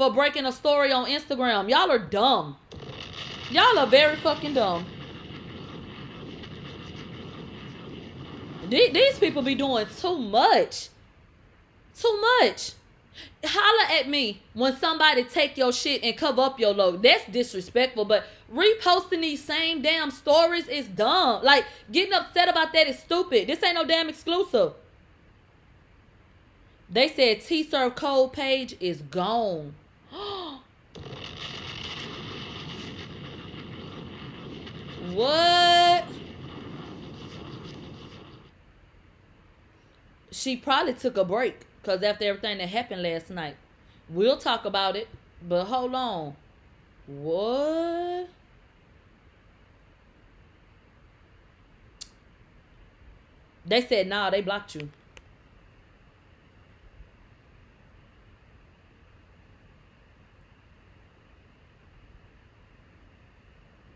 for breaking a story on Instagram. Y'all are dumb. Y'all are very fucking dumb. These people be doing too much. Too much. Holla at me when somebody take your shit and cover up your logo. That's disrespectful. But reposting these same damn stories is dumb. Like getting upset about that is stupid. This ain't no damn exclusive. They said T Serve Code page is gone. what? She probably took a break because after everything that happened last night. We'll talk about it, but hold on. What? They said, nah, they blocked you.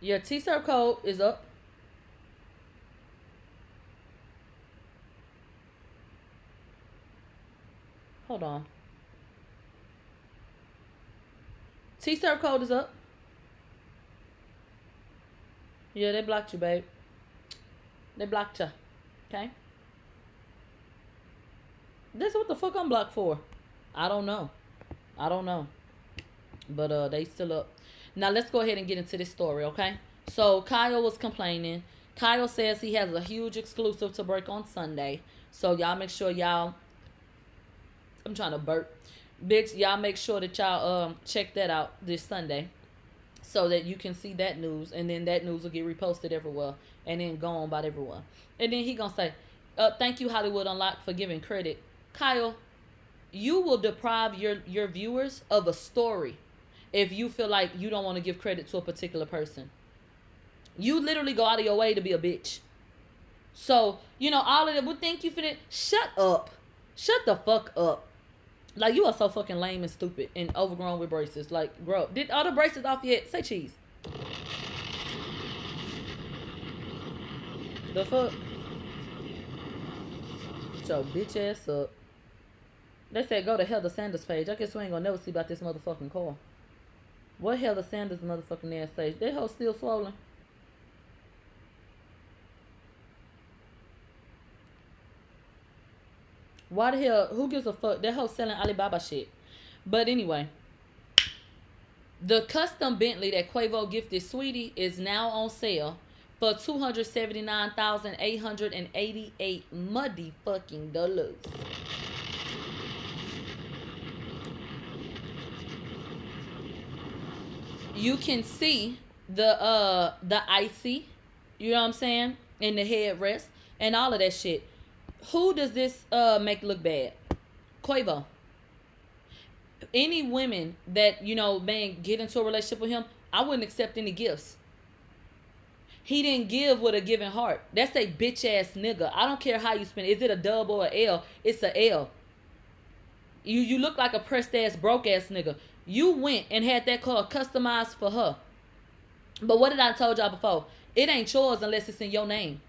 Your T-Serve code is up. Hold on. T-Serve code is up. Yeah, they blocked you, babe. They blocked you. Okay? This is what the fuck I'm blocked for. I don't know. I don't know. But uh they still up. Now let's go ahead and get into this story, okay? So Kyle was complaining. Kyle says he has a huge exclusive to break on Sunday. So y'all make sure y'all I'm trying to burp. Bitch, y'all make sure that y'all um check that out this Sunday. So that you can see that news and then that news will get reposted everywhere and then go on about everyone. And then he gonna say, uh, thank you Hollywood Unlocked for giving credit. Kyle, you will deprive your your viewers of a story if you feel like you don't want to give credit to a particular person. You literally go out of your way to be a bitch. So, you know, all of that, well, thank you for that. Shut up. Shut the fuck up. Like, you are so fucking lame and stupid and overgrown with braces. Like, grow. Did all the braces off yet? Say cheese. The fuck? So, bitch ass up. They said go to Heather Sanders page. I guess we ain't gonna never see about this motherfucking car. What hell is Sanders motherfucking ass say? That hoe still swollen. Why the hell? Who gives a fuck? That hoe selling Alibaba shit. But anyway, the custom Bentley that Quavo gifted Saweetie is now on sale for two hundred seventy nine thousand eight hundred and eighty eight muddy fucking dollars. You can see the uh the icy, you know what I'm saying, and the headrest and all of that shit. Who does this uh make look bad? Quavo. Any women that you know man get into a relationship with him, I wouldn't accept any gifts. He didn't give with a giving heart. That's a bitch ass nigga. I don't care how you spend. Is it a dub or a L? It's a L. You you look like a pressed ass broke ass nigga. You went and had that car customized for her. But what did I told y'all before? It ain't yours unless it's in your name.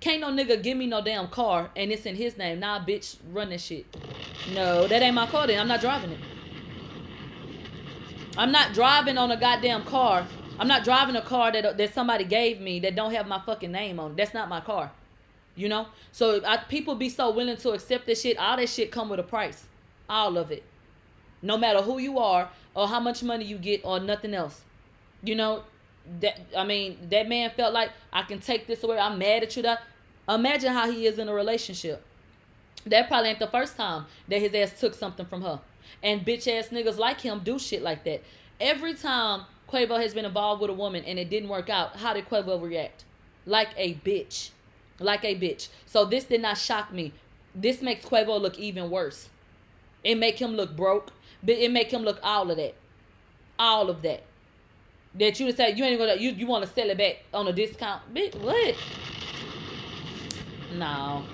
Can't no nigga give me no damn car and it's in his name. Nah, bitch, run that shit. No, that ain't my car then. I'm not driving it. I'm not driving on a goddamn car. I'm not driving a car that that somebody gave me that don't have my fucking name on. That's not my car. You know? So I, people be so willing to accept this shit. All that shit come with a price. All of it. No matter who you are, or how much money you get or nothing else. You know, that I mean, that man felt like I can take this away. I'm mad at you. That imagine how he is in a relationship. That probably ain't the first time that his ass took something from her. And bitch ass niggas like him do shit like that. Every time Quavo has been involved with a woman and it didn't work out, how did Quavo react? Like a bitch. Like a bitch. So this did not shock me. This makes Quavo look even worse. It make him look broke. But it make him look all of that. All of that. That you say you ain't gonna you, you wanna sell it back on a discount. Bitch, what? No.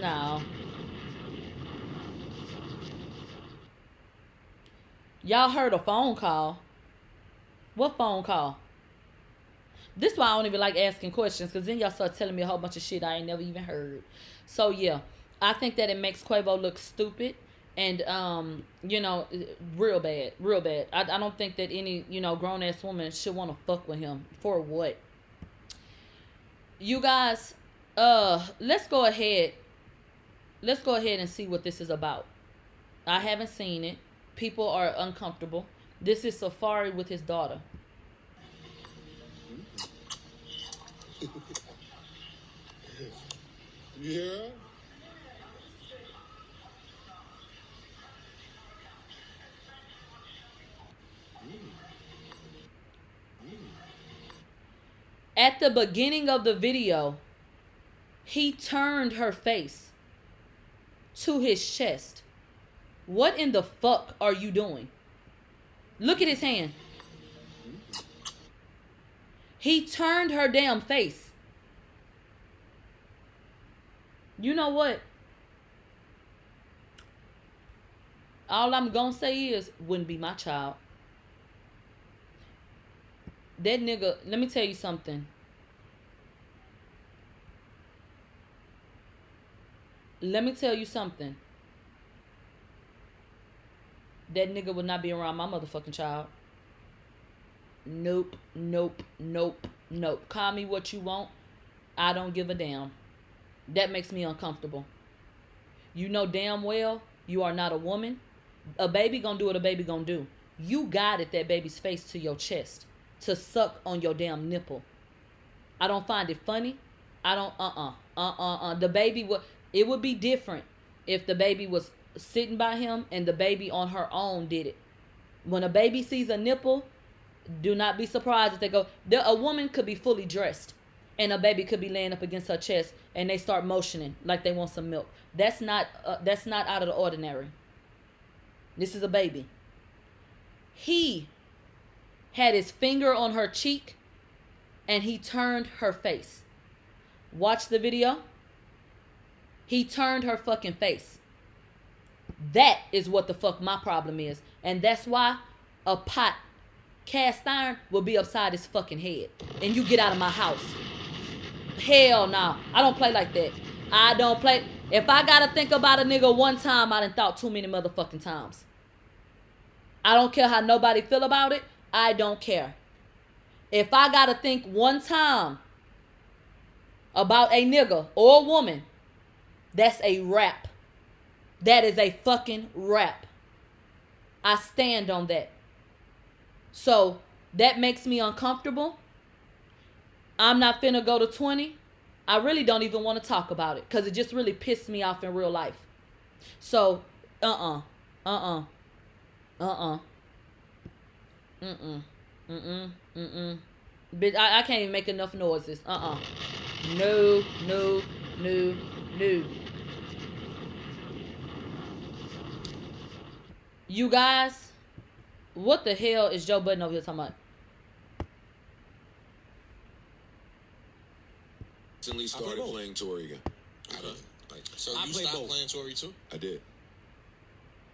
No. Y'all heard a phone call. What phone call? This why I don't even like asking questions, because then y'all start telling me a whole bunch of shit I ain't never even heard. So yeah, I think that it makes Quavo look stupid and um, you know, real bad, real bad. I, I don't think that any you know grown ass woman should want to fuck with him for what. You guys, uh, let's go ahead. Let's go ahead and see what this is about. I haven't seen it. People are uncomfortable. This is Safaree with his daughter. yeah. At the beginning of the video, he turned her face to his chest. What in the fuck are you doing? Look at his hand. He turned her damn face. You know what? All I'm gonna say is, wouldn't be my child. That nigga, let me tell you something. Let me tell you something. That nigga would not be around my motherfucking child. Nope, nope, nope, nope. Call me what you want. I don't give a damn. That makes me uncomfortable. You know damn well you are not a woman. A baby gonna do what a baby gonna do. You guided that baby's face to your chest to suck on your damn nipple. I don't find it funny. I don't uh uh uh uh uh. The baby would it would be different if the baby was sitting by him and the baby on her own did it. When a baby sees a nipple, do not be surprised if they go. There, a woman could be fully dressed, and a baby could be laying up against her chest, and they start motioning like they want some milk. That's not. Uh, that's not out of the ordinary. This is a baby. He had his finger on her cheek, and he turned her face. Watch the video. He turned her fucking face. That is what the fuck my problem is. And that's why a pot cast iron will be upside his fucking head. And you get out of my house. Hell no. Nah. I don't play like that. I don't play. If I gotta think about a nigga one time, I done thought too many motherfucking times. I don't care how nobody feel about it. I don't care. If I gotta think one time about a nigga or a woman, that's a rap. That is a fucking rap. I stand on that. So that makes me uncomfortable. I'm not finna go to 20. I really don't even want to talk about it because it just really pissed me off in real life. So, uh uh-uh. uh, uh, uh, uh, mm mm, mm mm, mm mm. But I, I can't even make enough noises. Uh uh. No, no, no, no. You guys, what the hell is Joe Budden over here talking about? Recently started playing Tory again. I don't, like, So I you played stopped both. playing Tory too? I did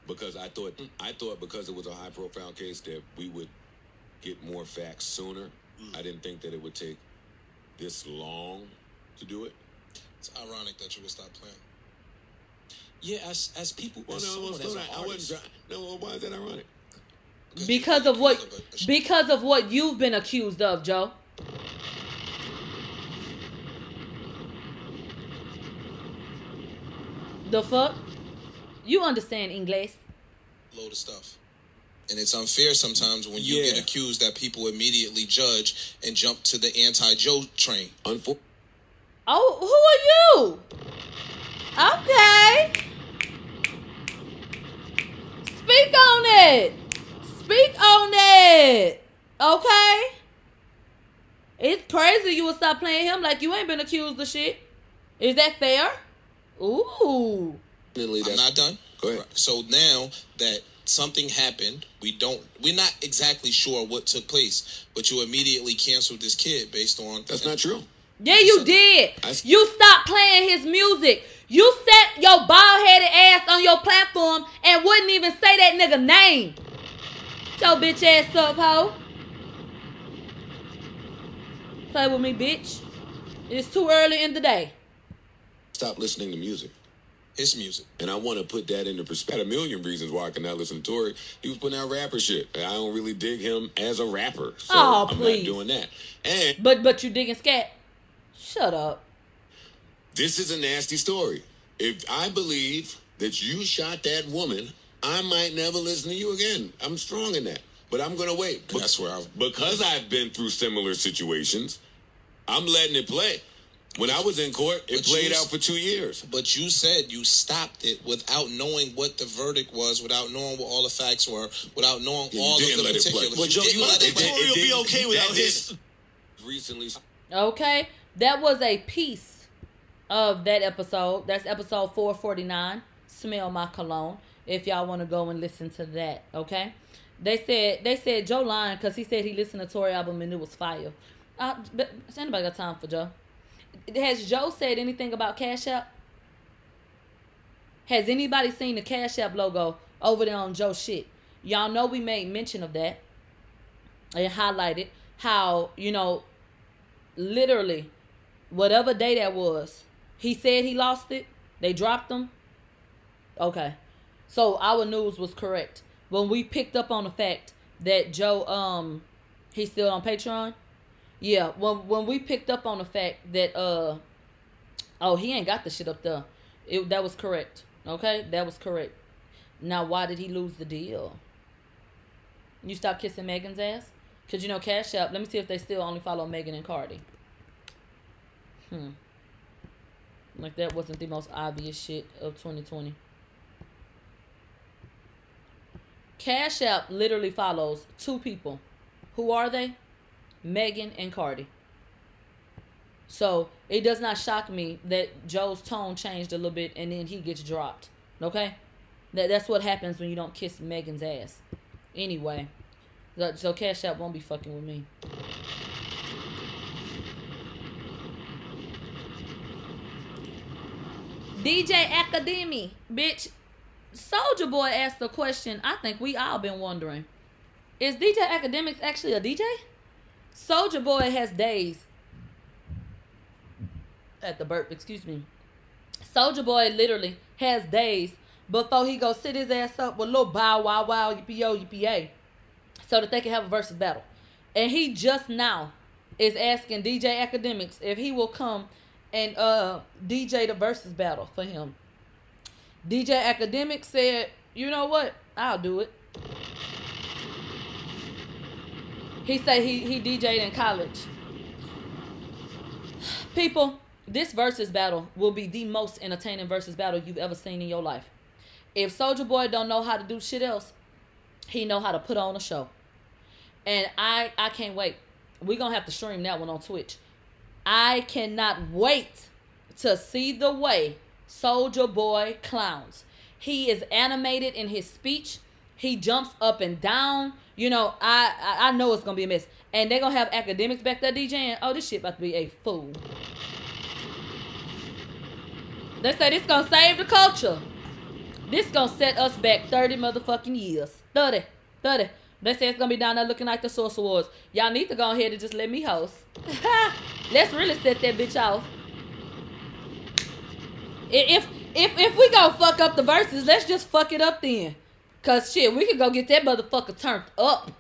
because I thought mm. I thought because it was a high profile case that we would get more facts sooner. Mm. I didn't think that it would take this long to do it. It's ironic that you would stop playing. Yeah, as as people, Well, as no, someone, well, as no, an I artist, wasn't. try- No, why is that ironic? Because of what because of what you've been accused of, Joe. The fuck? You understand English? load of stuff. And it's unfair sometimes when you Yeah. get accused that people immediately judge and jump to the anti Joe train. Unfor- Oh, who are you? Okay. Speak on it. Speak on it. Okay. It's crazy you would stop playing him like you ain't been accused of shit. Is that fair? Ooh. Definitely, I'm not done. Go ahead. So now that something happened, we don't we're not exactly sure what took place, but you immediately canceled this kid based on That's not true. Yeah, you did. I s- You stopped playing his music. You set your bald headed ass on your platform and wouldn't even say that nigga name. Your bitch ass up, hoe. Play with me, bitch. It's too early in the day. Stop listening to music. His music. And I want to put that into perspective. A million reasons why I cannot listen to Tory. He was putting out rapper shit. I don't really dig him as a rapper. So Oh, I'm please. not doing that. And But but you digging Skat? Shut up. this is a nasty story. If I believe that you shot that woman, I might never listen to you again. I'm strong in that. But I'm gonna wait. And that's where I- because I've been through similar situations, I'm letting it play. When I was in court, it But played you- out for two years. But you said you stopped it without knowing what the verdict was, without knowing what all the facts were, without knowing Yeah, you all of didn't the let it play. particulars. Well, You Joe, didn't you don't let think it play. Tory will be okay without didn't- his? Recently, Okay, that was a piece of that episode. That's episode 449. Smell my cologne. If y'all want to go and listen to that, okay? They said they said Joe lying because he said he listened to Tory album and it was fire. Uh, but has anybody got time for Joe? Has Joe said anything about Cash App? Has anybody seen the Cash App logo over there on Joe shit? Y'all know we made mention of that and highlighted how you know literally whatever day that was he said he lost it they dropped him okay so our news was correct when we picked up on the fact that joe um he's still on patreon yeah when when we picked up on the fact that uh oh he ain't got the shit up there it that was correct okay that was correct now why did he lose the deal you stop kissing megan's ass because you know cash app let me see if they still only follow megan and cardi Hmm. Like that wasn't the most obvious shit of 2020. Cash App literally follows two people. Who are they? Megan and Cardi. So it does not shock me that Joe's tone changed a little bit and then he gets dropped. Okay? That that's what happens when you don't kiss Megan's ass. Anyway. So- Cash App won't be fucking with me. DJ Academy, bitch. Soulja Boy asked the question I think we all been wondering. Is DJ Akademiks actually a DJ? Soulja Boy has days at the burp, excuse me. Soulja Boy literally has days before he go sit his ass up with little bow wow wow yippee yo so that they can have a versus battle. And he just now is asking DJ Akademiks if he will come and uh DJ the versus battle for him. DJ Akademiks said, "You know what? I'll do it." He said he he DJ'd in college. People, this versus battle will be the most entertaining versus battle you've ever seen in your life. If Soulja Boy don't know how to do shit else, he know how to put on a show. And I I can't wait. We're gonna have to stream that one on Twitch. I cannot wait to see the way Soulja Boy clowns. He is animated in his speech. He jumps up and down. You know, I I, know it's gonna be a mess. And they're gonna have Akademiks back there DJing. Oh, this shit about to be a fool. They say this gonna save the culture. This gonna set us back 30 motherfucking years. 30. 30. They say it's gonna be down there looking like the Source Awards. Y'all need to go ahead and just let me host. Let's really set that bitch off. If if if we gonna fuck up the verses, let's just fuck it up then. Cause shit, we could go get that motherfucker turned up.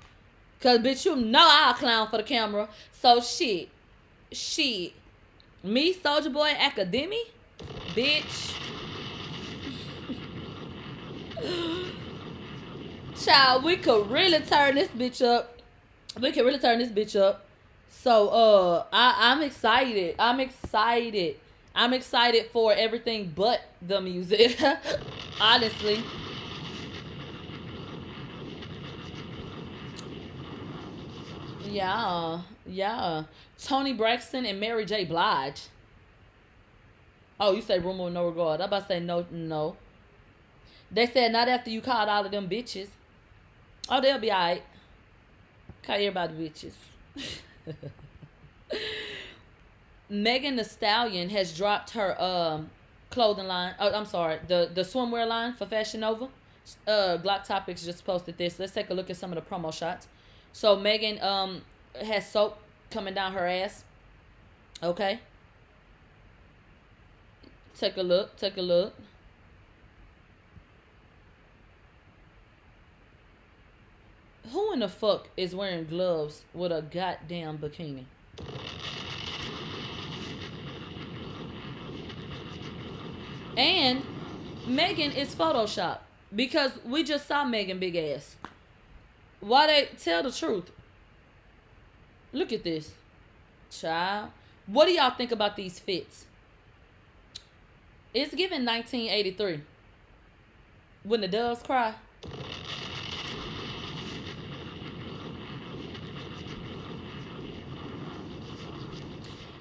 Cause bitch, you know I'll clown for the camera. So shit. Shit. Me, Soulja Boy, Academy? Bitch. Child, we could really turn this bitch up. We could really turn this bitch up. So uh I, I'm excited. I'm excited. I'm excited for everything but the music. Honestly. Yeah, yeah. Toni Braxton and Mary J. Blige. Oh, you say rumor no regard. I'm about to say no, no. They said not after you called all of them bitches. Oh, they'll be alright. Call everybody bitches. Megan Thee Stallion has dropped her um clothing line. Oh, I'm sorry, the the swimwear line for Fashion Nova. Uh, Glock Topics just posted this. Let's take a look at some of the promo shots. So Megan um has soap coming down her ass. Okay. Take a look. Take a look. Who in the fuck is wearing gloves with a goddamn bikini? And Megan is Photoshop because we just saw Megan big ass. Why they tell the truth? Look at this, child. What do y'all think about these fits? It's given 1983. When the doves cry.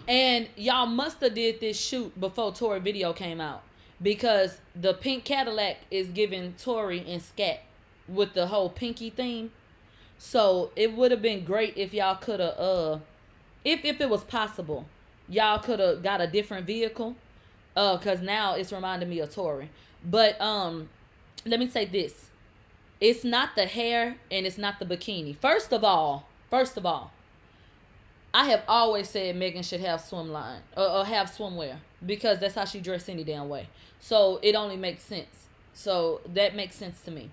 And y'all must have did this shoot before Tory video came out because the pink Cadillac is giving Tory and Skat with the whole pinky theme. So it would have been great if y'all could have uh if if it was possible, y'all could have got a different vehicle. Uh cuz now it's reminding me of Tory. But um let me say this. It's not the hair and it's not the bikini. First of all, first of all, I have always said Megan should have swim line or, or have swimwear because that's how she dressed any damn way. So it only makes sense. So that makes sense to me.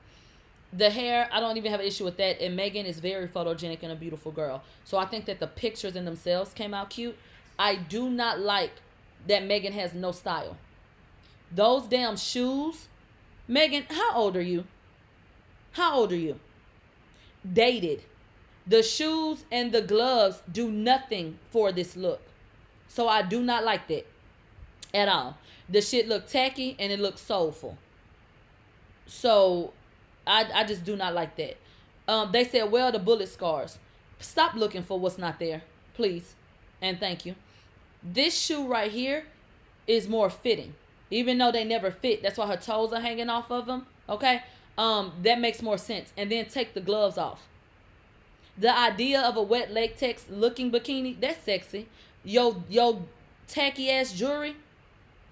The hair, I don't even have an issue with that. And Megan is very photogenic and a beautiful girl. So I think that the pictures in themselves came out cute. I do not like that Megan has no style. Those damn shoes. Megan, how old are you? How old are you? Dated. The shoes and the gloves do nothing for this look. So I do not like that at all. The shit look tacky and it looks soulful. So I I just do not like that. Um they said, well, the bullet scars. Stop looking for what's not there, please. And thank you. This shoe right here is more fitting. Even though they never fit. That's why her toes are hanging off of them. Okay? Um, that makes more sense. And then take the gloves off. The idea of a wet latex looking bikini, that's sexy. Yo, yo, tacky ass jewelry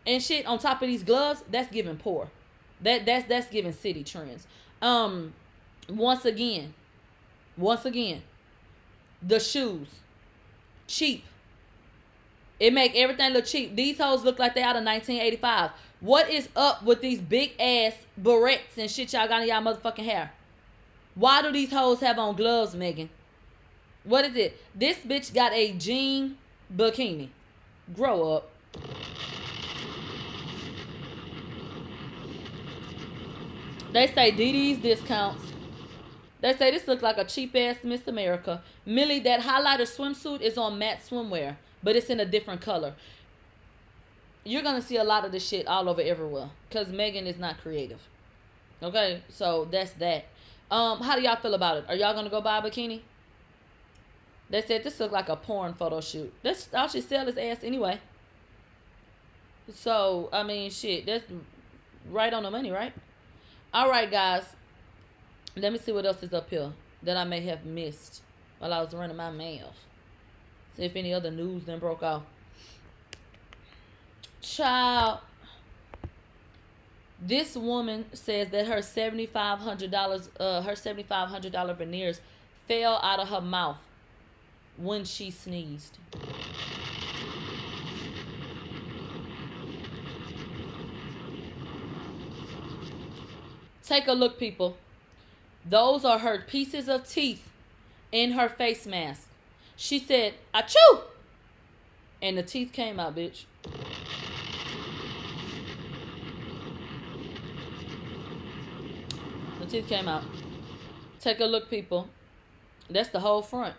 and shit on top of these gloves, that's giving poor. That that's that's giving Citi Trends. Um, once again, once again, the shoes, cheap. It make everything look cheap. These hoes look like they out of 1985. What is up with these big ass barrettes and shit y'all got in y'all motherfucking hair? Why do these hoes have on gloves, Megan? What is it? This bitch got a jean bikini. Grow up. They say DD's discounts. They say this looks like a cheap ass Miss America. Millie, that highlighter swimsuit is on matte swimwear, but it's in a different color. You're gonna see a lot of this shit all over everywhere. Cause Megan is not creative. Okay, so that's that. Um, how do y'all feel about it? Are y'all gonna go buy a bikini? They said this looked like a porn photo shoot. That's all she sell his ass anyway. So I mean, shit, that's right on the money, right? All right, guys. Let me see what else is up here that I may have missed while I was running my mouth. See if any other news then broke off. Child. This woman says that her seventy five hundred dollars, uh, her seventy five hundred dollar veneers fell out of her mouth when she sneezed. Take a look, people. Those are her pieces of teeth in her face mask. She said, Achoo! And the teeth came out, bitch. The teeth came out. Take a look, people. That's the whole front.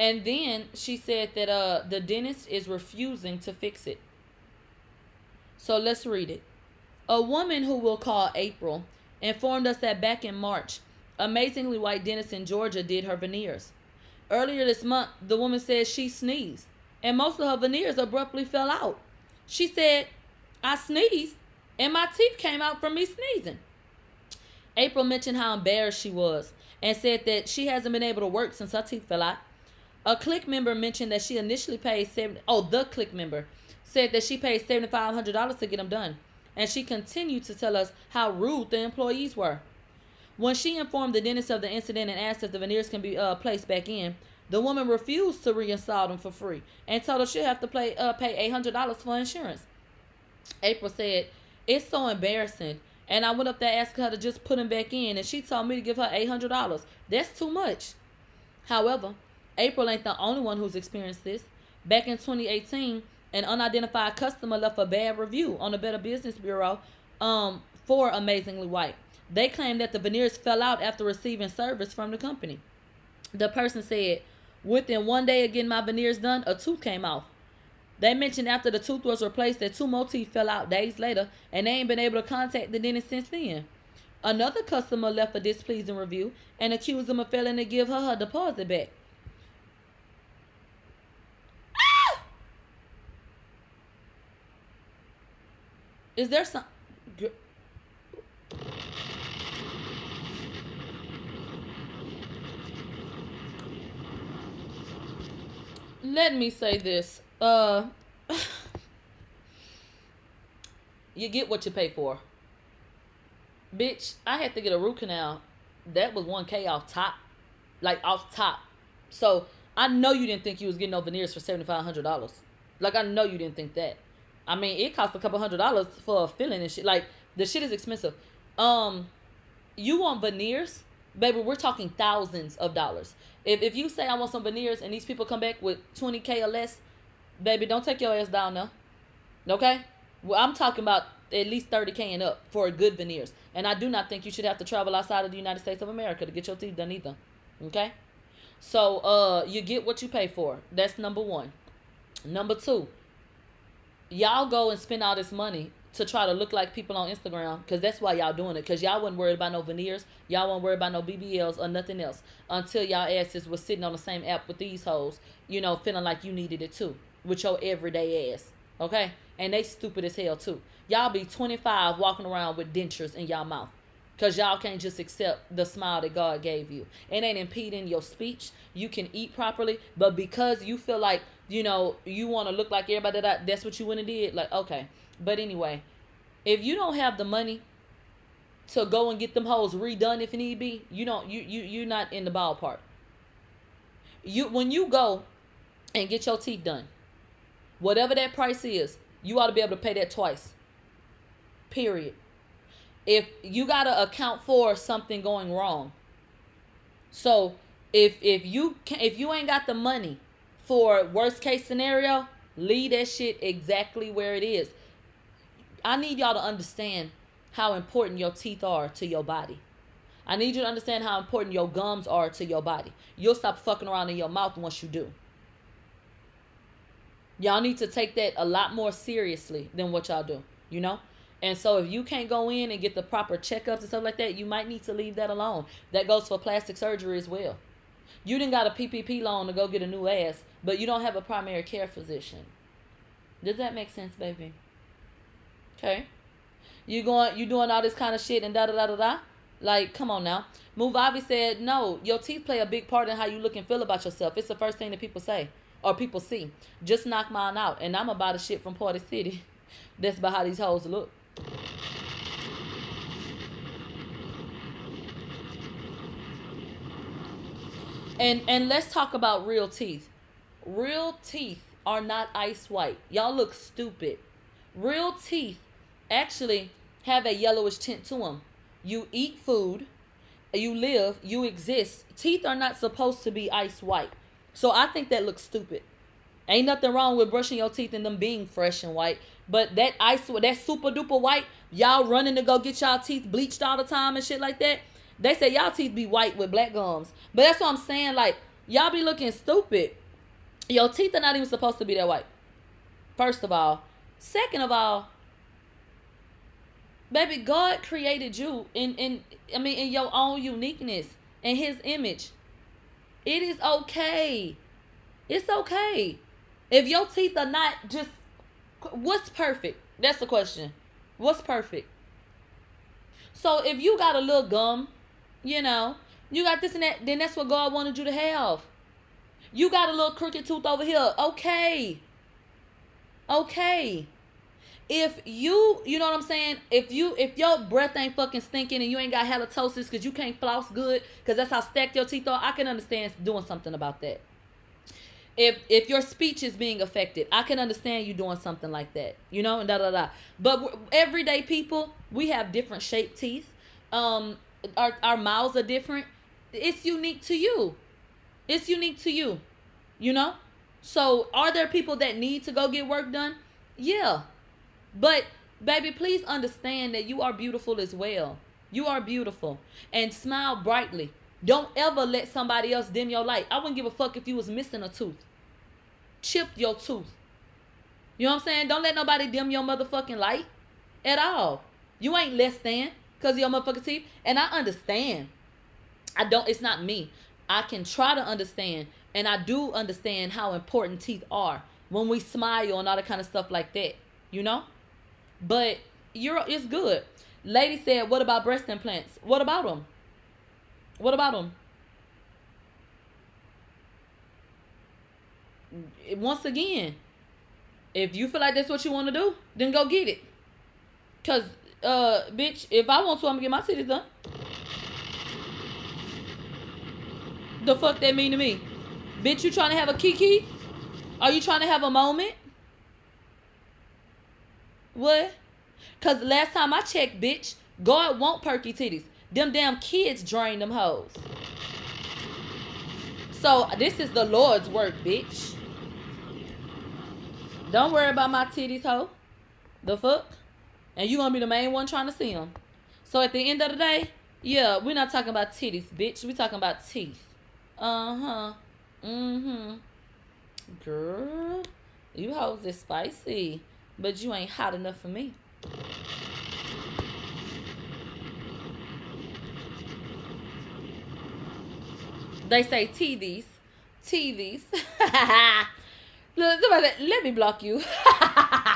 And then she said that uh the dentist is refusing to fix it. So let's read it. A woman who we'll call April informed us that back in March, Amazingly White Dentist in Georgia did her veneers. Earlier this month, the woman said she sneezed, and most of her veneers abruptly fell out. She said, I sneezed, and my teeth came out from me sneezing. April mentioned how embarrassed she was and said that she hasn't been able to work since her teeth fell out. A click member mentioned that she initially paid seven oh the click member said that she paid seventy five hundred dollars to get them done, and she continued to tell us how rude the employees were. When she informed the dentist of the incident and asked if the veneers can be uh, placed back in, the woman refused to reinstall them for free and told her she'll have to play, uh, pay eight hundred dollars for insurance. April said, "It's so embarrassing. And I went up there asking her to just put them back in, and she told me to give her eight hundred dollars. That's too much. However, April ain't the only one who's experienced this. Back in 2018, an unidentified customer left a bad review on the Better Business Bureau um, for Amazingly White. They claimed that the veneers fell out after receiving service from the company. The person said, Within one day of getting my veneers done, a tooth came off. They mentioned after the tooth was replaced that two more teeth fell out days later, and they ain't been able to contact the dentist since then. Another customer left a displeasing review and accused them of failing to give her her deposit back. Is there some? Let me say this. Uh, you get what you pay for. Bitch, I had to get a root canal. That was 1K off top. Like off top. So I know you didn't think you was getting no veneers for seventy five hundred dollars. Like I know you didn't think that. I mean, it costs a couple hundred dollars for a filling and shit. Like the shit is expensive. Um, you want veneers, baby? We're talking thousands of dollars. If if you say I want some veneers and these people come back with twenty k or less, baby, don't take your ass down now. Okay? Well, I'm talking about at least 30k and up for a good veneers. And I do not think you should have to travel outside of the United States of America to get your teeth done either. Okay? So uh you get what you pay for. That's number one. Number two, y'all go and spend all this money to try to look like people on Instagram because that's why y'all doing it. Because y'all wasn't worried about no veneers. Y'all wasn't worried about no BBLs or nothing else until y'all asses was sitting on the same app with these hoes, you know, feeling like you needed it too with your everyday ass. Okay? And they stupid as hell too. Y'all be 25 walking around with dentures in y'all mouth. Cause y'all can't just accept the smile that God gave you. It ain't impeding your speech. You can eat properly, but because you feel like you know you want to look like everybody that that's what you went and did. Like okay, but anyway, if you don't have the money to go and get them holes redone if need be, you don't you you you're not in the ballpark. You when you go and get your teeth done, whatever that price is, you ought to be able to pay that twice. Period. If you got to account for something going wrong. So, if if you can if you ain't got the money for worst case scenario, leave that shit exactly where it is. I need y'all to understand how important your teeth are to your body. I need you to understand how important your gums are to your body. You'll stop fucking around in your mouth once you do. Y'all need to take that a lot more seriously than what y'all do, you know? And so if you can't go in and get the proper checkups and stuff like that, you might need to leave that alone. That goes for plastic surgery as well. You didn't got a PPP loan to go get a new ass, but you don't have a primary care physician. Does that make sense, baby? Okay. You going you doing all this kind of shit and da da da da da? Like, come on now. Muvavi said, no, your teeth play a big part in how you look and feel about yourself. It's the first thing that people say or people see. Just knock mine out. And I'm about a shit from Party City. That's about how these hoes look. And and let's talk about real teeth. Real teeth are not ice white. Y'all look stupid. Real teeth actually have a yellowish tint to them. You eat food, you live, you exist. Teeth are not supposed to be ice white. So I think that looks stupid. Ain't nothing wrong with brushing your teeth and them being fresh and white. But that ice, that super duper white, y'all running to go get y'all teeth bleached all the time and shit like that. They say y'all teeth be white with black gums. But that's what I'm saying. Like, y'all be looking stupid. Your teeth are not even supposed to be that white. First of all. Second of all, baby, God created you in, in I mean in your own uniqueness and his image. It is okay. It's okay. If your teeth are not just what's perfect? That's the question. What's perfect? So if you got a little gum, you know, you got this and that, then that's what God wanted you to have. You got a little crooked tooth over here. Okay. Okay. If you, you know what I'm saying? If you, if your breath ain't fucking stinking and you ain't got halitosis because you can't floss good because that's how stacked your teeth are, I can understand doing something about that. if if your speech is being affected, I can understand you doing something like that, you know, and da da da. But everyday people, we have different shaped teeth. Um, our our mouths are different. It's unique to you. It's unique to you, you know. So, are there people that need to go get work done? Yeah, but baby, please understand that you are beautiful as well. You are beautiful, and smile brightly. Don't ever let somebody else dim your light. I wouldn't give a fuck if you was missing a tooth. Chip your tooth. You know what I'm saying? Don't let nobody dim your motherfucking light at all. You ain't less than because of your motherfucking teeth. And I understand. I don't, it's not me. I can try to understand. And I do understand how important teeth are when we smile and all that kind of stuff like that. You know? But you're it's good. Lady said, what about breast implants? What about them? What about them? Once again, if you feel like that's what you want to do, then go get it. Cause, uh, bitch, if I want to, I'm gonna get my titties done. The fuck that mean to me? Bitch, you trying to have a kiki? Are you trying to have a moment? What? Cause last time I checked, bitch, God won't perky titties. Them damn kids drain them hoes. So this is the Lord's work, bitch. Don't worry about my titties, hoe. The fuck? And you gonna be the main one trying to see them. So at the end of the day, yeah, we're not talking about titties, bitch. we talking about teeth. Uh-huh. Mm-hmm. Girl, you hoes is spicy. But you ain't hot enough for me. They say TVs. TVs. Let me block you.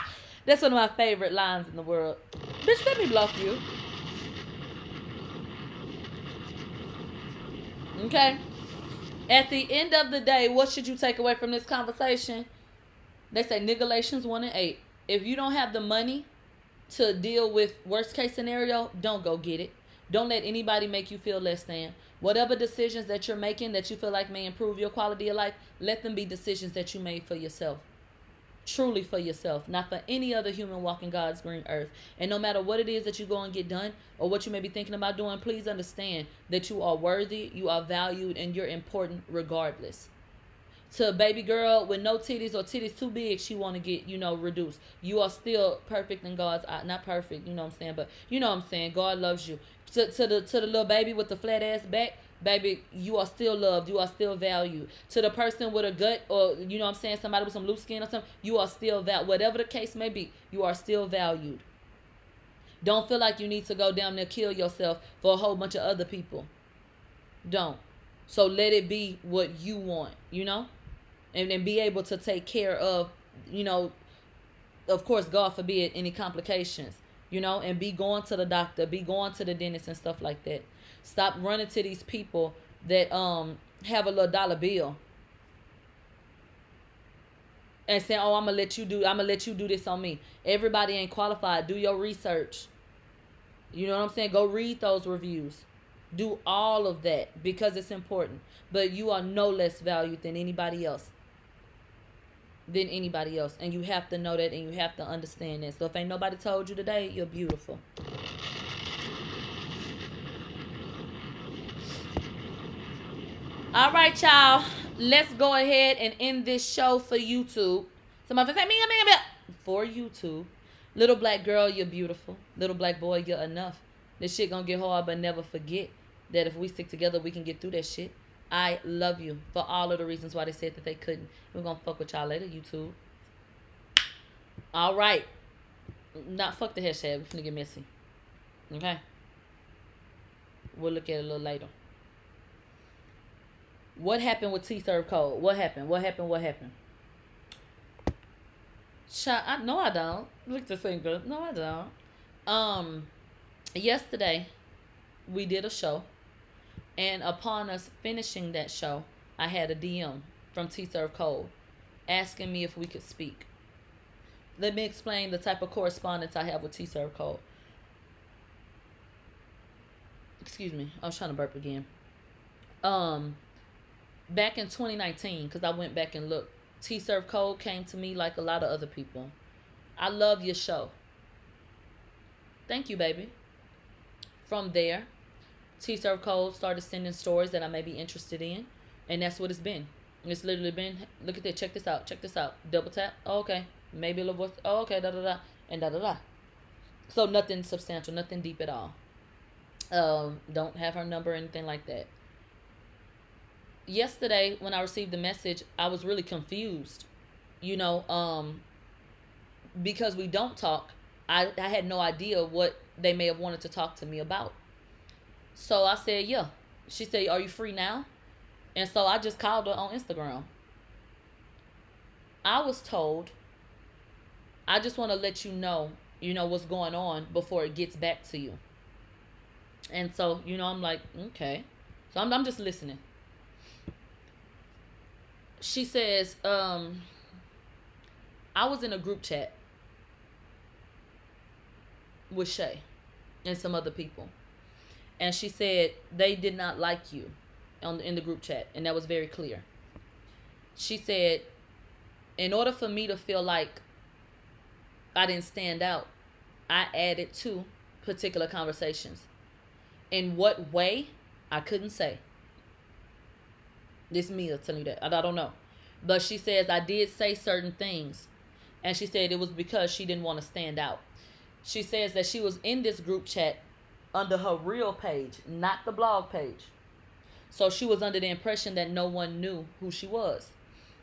That's one of my favorite lines in the world. Bitch, let me block you. Okay? At the end of the day, what should you take away from this conversation? They say nigga 1 and 8. If you don't have the money to deal with worst case scenario, don't go get it. Don't let anybody make you feel less than. Whatever decisions that you're making that you feel like may improve your quality of life, let them be decisions that you made for yourself. Truly for yourself, not for any other human walking God's green earth. And no matter what it is that you go and get done or what you may be thinking about doing, please understand that you are worthy, you are valued, and you're important regardless to a baby girl with no titties or titties too big, she want to get, you know, reduced. You are still perfect in God's eye. Not perfect, you know what I'm saying, but you know what I'm saying. God loves you. To, to the to the little baby with the flat ass back, baby, you are still loved. You are still valued. To the person with a gut or you know I'm saying, somebody with some loose skin or something, you are still valued. Whatever the case may be, you are still valued. Don't feel like you need to go down there kill yourself for a whole bunch of other people. Don't. So let it be what you want, you know? and then be able to take care of, you know, of course, God forbid any complications, you know, and be going to the doctor, be going to the dentist and stuff like that. Stop running to these people that um have a little dollar bill and saying, "Oh, I'm gonna let you do. I'm gonna let you do this on me." Everybody ain't qualified. Do your research. You know what I'm saying? Go read those reviews. Do all of that because it's important. But you are no less valued than anybody else than anybody else. And you have to know that and you have to understand that. So if ain't nobody told you today, you're beautiful. All right, y'all. Let's go ahead and end this show for YouTube. Somebody say, me, me, me. For YouTube. Little black girl, you're beautiful. Little black boy, you're enough. This shit gonna get hard, but never forget that if we stick together, we can get through that shit. I love you for all of the reasons why they said that they couldn't. We're gonna fuck with y'all later, YouTube. All right. Not fuck the hashtag. We're finna get messy. Okay. We'll look at it a little later. What happened with T Serve Code? What happened? What happened? What happened? Child, I no, I don't. Look the same. No, I don't. Um, yesterday we did a show and upon us finishing that show, I had a DM from T Serve Code asking me if we could speak. Let me explain the type of correspondence I have with T Serve Code. Excuse me, I was trying to burp again. Um, back in 2019, because I went back and looked, T Surf Code came to me like a lot of other people. I love your show. Thank you, baby. From there, T Surf Code started sending stories that I may be interested in, and that's what it's been. It's literally been, look at this, check this out, check this out. Double tap, oh, okay. Maybe a little voice, oh, okay, da da da, and da da da. So nothing substantial, nothing deep at all. Um, don't have her number or anything like that. Yesterday, when I received the message, I was really confused. You know, um, because we don't talk, I, I had no idea what they may have wanted to talk to me about. So I said, yeah. She said, are you free now? And so I just called her on Instagram. I was told, I just want to let you know, you know, what's going on before it gets back to you. And so, you know, I'm like, okay. So I'm, I'm just listening. She says, um, I was in a group chat with Shay and some other people. And she said they did not like you on in the group chat, and that was very clear. She said, in order for me to feel like I didn't stand out, I added two particular conversations. In what way, I couldn't say. This Mia telling you that. I, I don't know. But she says I did say certain things. And she said it was because she didn't want to stand out. She says that she was in this group chat under her real page, not the blog page. So she was under the impression that no one knew who she was.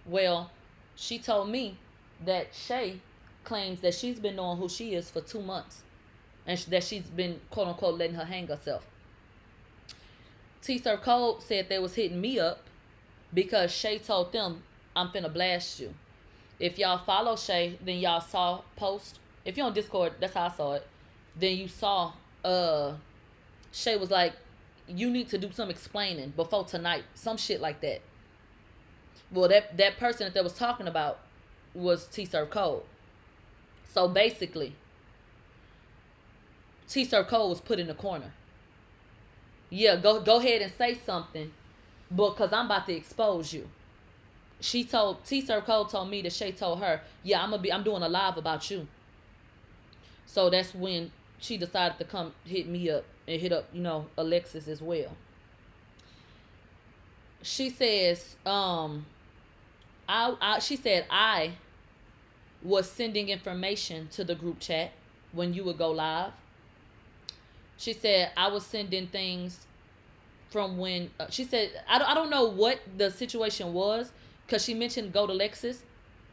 Well, she told me that Shay claims that she's been knowing who she is for two months and that she's been quote unquote letting her hang herself. T Sir Code said they was hitting me up because Shay told them I'm finna blast you. If y'all follow Shay, then y'all saw post. If you're on Discord, that's how I saw it. Then you saw uh Shay was like, you need to do some explaining before tonight, some shit like that. Well, that that person that they was talking about was T Code. So basically, T Code was put in the corner. Yeah, go go ahead and say something, because I'm about to expose you. She told T Surf Code told me that Shay told her, yeah, I'm gonna be I'm doing a live about you. So that's when she decided to come hit me up and hit up, you know, Alexis as well. She says, um, I, I she said I was sending information to the group chat when you would go live. She said I was sending things from when uh, she said I don't, I don't know what the situation was because she mentioned go to Lexus.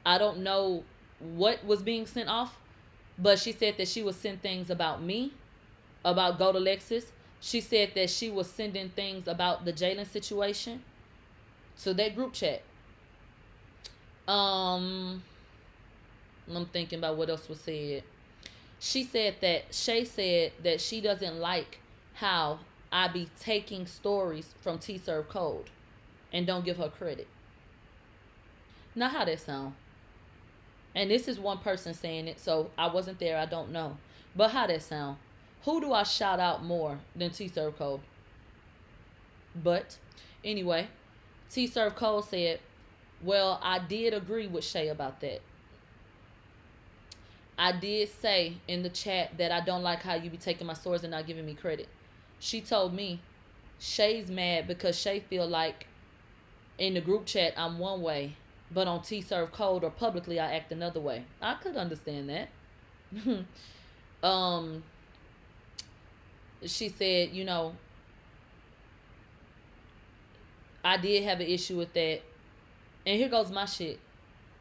I don't know what was being sent off, but she said that she was send things about me, about go to Lexus. She said that she was sending things about the Jalen situation to that group chat. Um, I'm thinking about what else was said. She said that Shay said that she doesn't like how I be taking stories from T Serve Code and don't give her credit. Now, how that sound? And this is one person saying it, so I wasn't there. I don't know. But how that sound? Who do I shout out more than T Serve Code? But anyway, T Serve Code said, Well, I did agree with Shay about that. I did say in the chat that I don't like how you be taking my stories and not giving me credit. She told me Shay's mad because Shay feel like in the group chat I'm one way but on T serve code or publicly I act another way. I could understand that. um she said, you know, I did have an issue with that. And here goes my shit.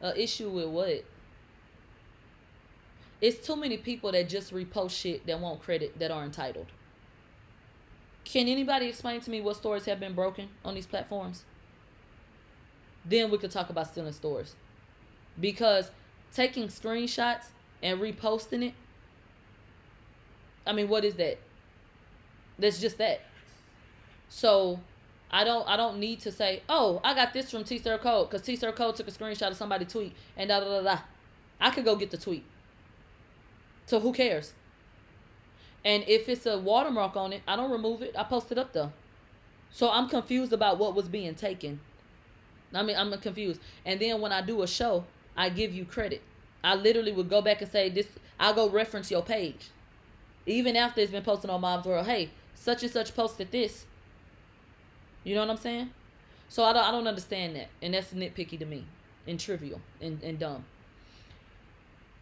An issue with what? It's too many people that just repost shit that want credit that are entitled. Can anybody explain to me what stories have been broken on these platforms? then we could talk about stealing stores. Because taking screenshots and reposting it, I mean, what is that? That's just that. So I don't I don't need to say, oh, I got this from T Sir Code because T Sir Code took a screenshot of somebody tweet and da da da da. I could go get the tweet. So who cares? And if it's a watermark on it, I don't remove it. I post it up though. So I'm confused about what was being taken I mean, I'm confused. And then when I do a show, I give you credit. I literally would go back and say this. I'll go reference your page, even after it's been posted on Mom's World. Hey, such and such posted this. You know what I'm saying? So I don't, I don't understand that, and that's nitpicky to me, and trivial, and, and dumb.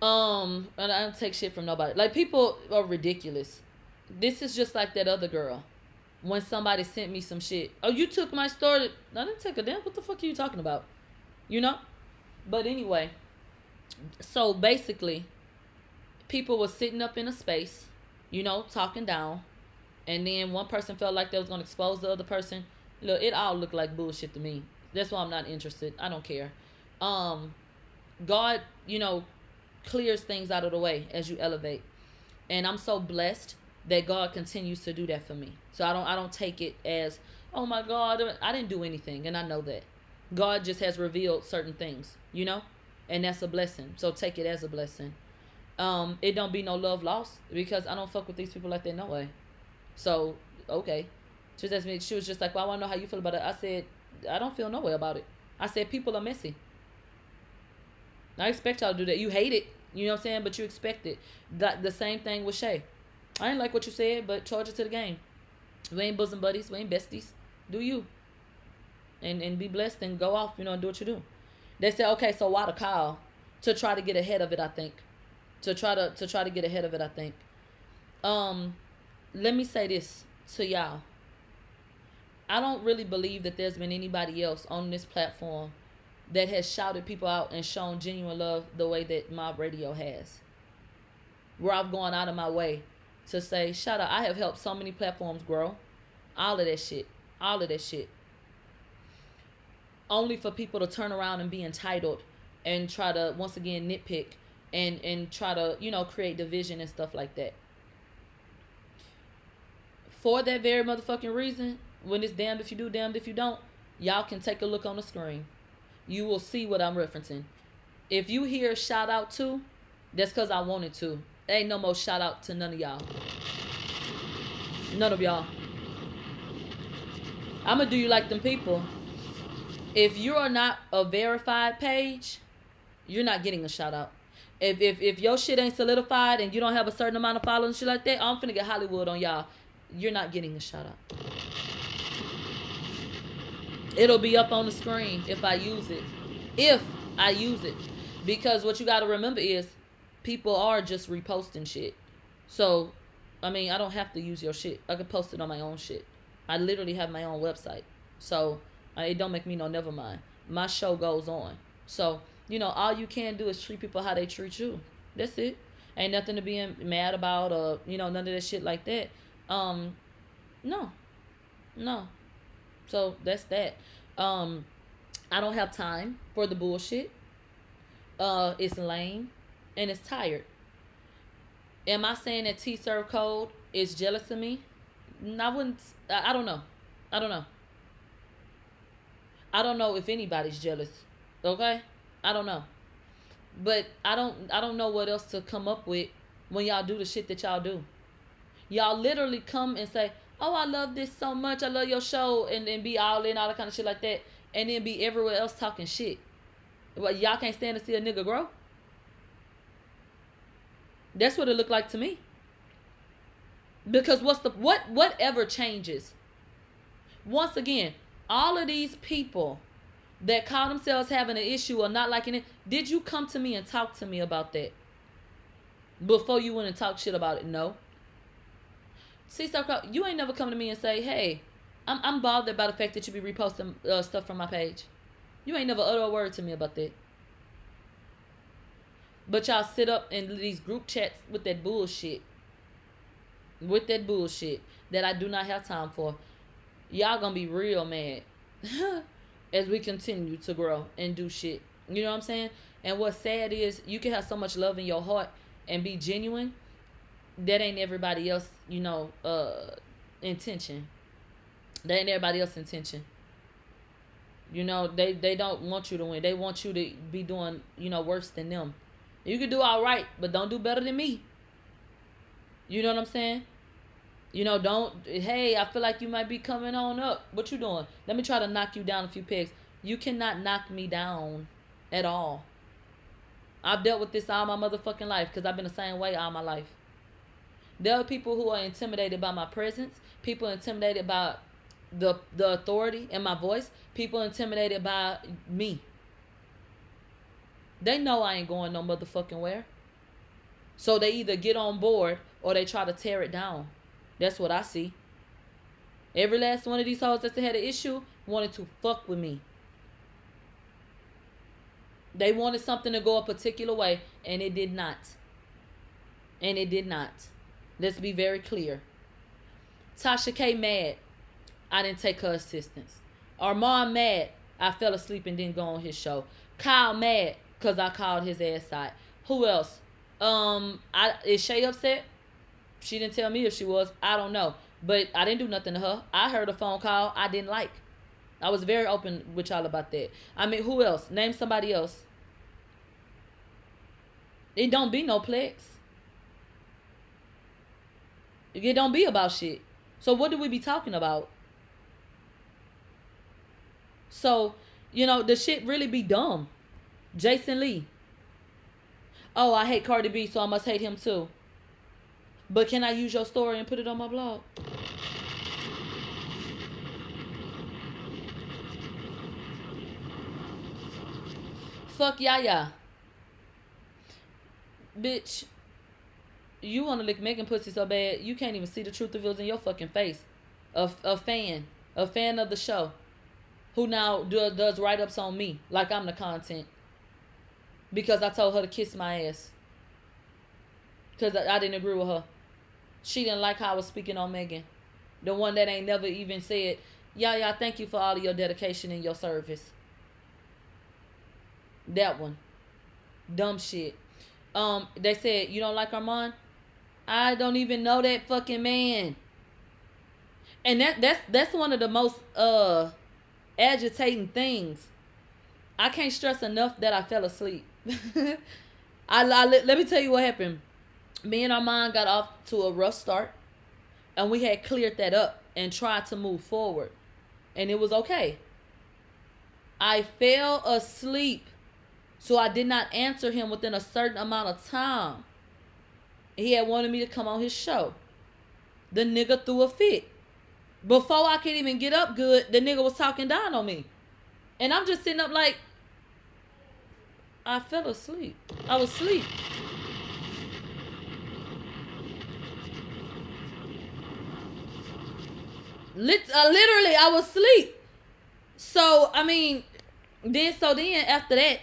Um, and I don't take shit from nobody. Like people are ridiculous. This is just like that other girl. When somebody sent me some shit. Oh, you took my story. I didn't take a damn. What the fuck are you talking about? You know? But anyway, so basically, people were sitting up in a space, you know, talking down, and then one person felt like they was gonna expose the other person. Look, it all looked like bullshit to me. That's why I'm not interested. I don't care. Um, God, you know, clears things out of the way as you elevate, and I'm so blessed that God continues to do that for me. So I don't I don't take it as oh my God I didn't do anything, and I know that God just has revealed certain things, you know, and that's a blessing. So take it as a blessing. Um, it don't be no love lost because I don't fuck with these people like that no way. So okay, she just me. She was just like, "Well, I want to know how you feel about it." I said, "I don't feel no way about it." I said, "People are messy." I expect y'all to do that. You hate it, you know what I'm saying, but you expect it. That the same thing with Shay. I ain't like what you said, but charge it to the game. We ain't bosom buddies. We ain't besties. Do you? And and be blessed and go off. You know, and do what you do. They said, okay, so why the call? To try to get ahead of it, I think. To try to to try to get ahead of it, I think. Um, let me say this to y'all. I don't really believe that there's been anybody else on this platform that has shouted people out and shown genuine love the way that Mob Radio has. Where I've gone out of my way to say, shout out, I have helped so many platforms grow. All of that shit. All of that shit. Only for people to turn around and be entitled and try to once again nitpick and and try to, you know, create division and stuff like that. For that very motherfucking reason, when it's damned if you do, damned if you don't, y'all can take a look on the screen. You will see what I'm referencing. If you hear shout out to, that's because I wanted to. Ain't no more shout out to none of y'all. None of y'all. I'm gonna do you like them people. If you are not a verified page, you're not getting a shout out. If if if your shit ain't solidified and you don't have a certain amount of followers, shit like that, I'm finna get Hollywood on y'all. You're not getting a shout out. It'll be up on the screen if I use it. If I use it. Because what you gotta remember is people are just reposting shit. So, I mean, I don't have to use your shit. I can post it on my own shit. I literally have my own website. So, it don't make me no never mind. My show goes on. So, you know, all you can do is treat people how they treat you. That's it. Ain't nothing to be mad about or, you know, none of that shit like that. Um, no. No. So, that's that. Um, I don't have time for the bullshit. Uh, it's lame and it's tired. Am I saying that T Serve Code is jealous of me? I wouldn't. I, don't know. I don't know. I don't know if anybody's jealous. Okay, I don't know. But I don't. I don't know what else to come up with when y'all do the shit that y'all do. Y'all literally come and say, "Oh, I love this so much. I love your show," and then be all in all that kind of shit like that, and then be everywhere else talking shit. Well, y'all can't stand to see a nigga grow. That's what it looked like to me. Because what's the what whatever changes? Once again, all of these people that call themselves having an issue or not liking it, did you come to me and talk to me about that? Before you went and talk shit about it? No. See, stop. You ain't never come to me and say, "Hey, I'm I'm bothered by the fact that you be reposting uh, stuff from my page." You ain't never utter a word to me about that. But y'all sit up in these group chats with that bullshit. With that bullshit that I do not have time for. Y'all gonna be real mad as we continue to grow and do shit. You know what I'm saying? And what's sad is you can have so much love in your heart and be genuine. That ain't everybody else, you know, uh intention. That ain't everybody else intention. You know, they they don't want you to win. They want you to be doing, you know, worse than them. You can do all right, but don't do better than me. You know what I'm saying? You know, don't. Hey, I feel like you might be coming on up. What you doing? Let me try to knock you down a few pegs. You cannot knock me down at all. I've dealt with this all my motherfucking life because I've been the same way all my life. There are people who are intimidated by my presence, people intimidated by the the authority in my voice, people intimidated by me. They know I ain't going no motherfucking where. So they either get on board or they try to tear it down. That's what I see. Every last one of these hoes that's had an issue wanted to fuck with me. They wanted something to go a particular way, and it did not. And it did not. Let's be very clear. Tasha K mad. I didn't take her assistance. Armand mad. I fell asleep and didn't go on his show. Kyle mad because I called his ass out. Who else? Um, I is Shay upset? She didn't tell me if she was. I don't know. But I didn't do nothing to her. I heard a phone call I didn't like. I was very open with y'all about that. I mean, who else? Name somebody else. It don't be no plex. It don't be about shit. So what do we be talking about? So, you know, the shit really be dumb. Jason Lee. Oh, I hate Cardi B, so I must hate him too. But can I use your story and put it on my blog? Fuck Yaya. Bitch, you want to lick Megan pussy so bad, you can't even see the truth reveals in your fucking face. A, a fan, a fan of the show, who now do, does write ups on me like I'm the content because I told her to kiss my ass because I, I didn't agree with her. She didn't like how I was speaking on Megan, the one that ain't never even said, "Yeah, yeah, thank you for all of your dedication and your service." That one, dumb shit. Um, they said you don't like Armand. I don't even know that fucking man. And that that's that's one of the most uh agitating things. I can't stress enough that I fell asleep. I, I let, let me tell you what happened. Me and Armand got off to a rough start, and we had cleared that up and tried to move forward, and it was okay. I fell asleep so I did not answer him within a certain amount of time. He had wanted me to come on his show. The nigga threw a fit. Before I could even get up good, the nigga was talking down on me. And I'm just sitting up like, I fell asleep. I was asleep. Lit- uh, literally, I was asleep. So, I mean, then, so then after that,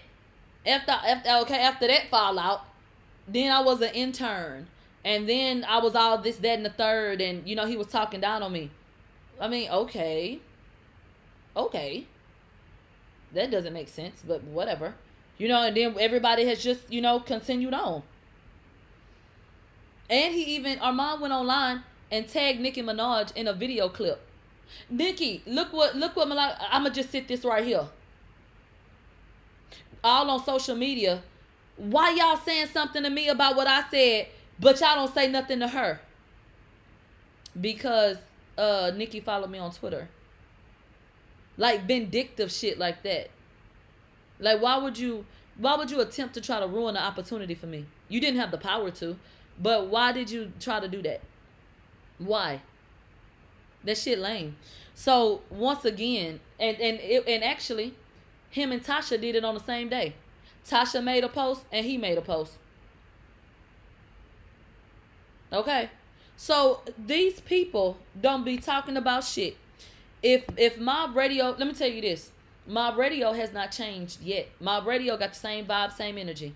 after after okay after that fallout, then I was an intern, and then I was all this that and the third, and you know he was talking down on me. I mean, okay, okay, that doesn't make sense, but whatever, you know. And then everybody has just you know continued on. And he even Armand went online and tagged Nicki Minaj in a video clip. Nicki, look what look what Malak. I'ma just sit this right here all on social media. Why y'all saying something to me about what I said, but y'all don't say nothing to her? Because uh Nicki followed me on Twitter. Like vindictive shit like that. Like why would you why would you attempt to try to ruin the opportunity for me? You didn't have the power to, but why did you try to do that? Why? That shit lame. So once again, and and and actually, him and Tasha did it on the same day. Tasha made a post and he made a post. Okay. So these people don't be talking about shit. If if Mob Radio, let me tell you this. Mob Radio has not changed yet. Mob Radio got the same vibe, same energy.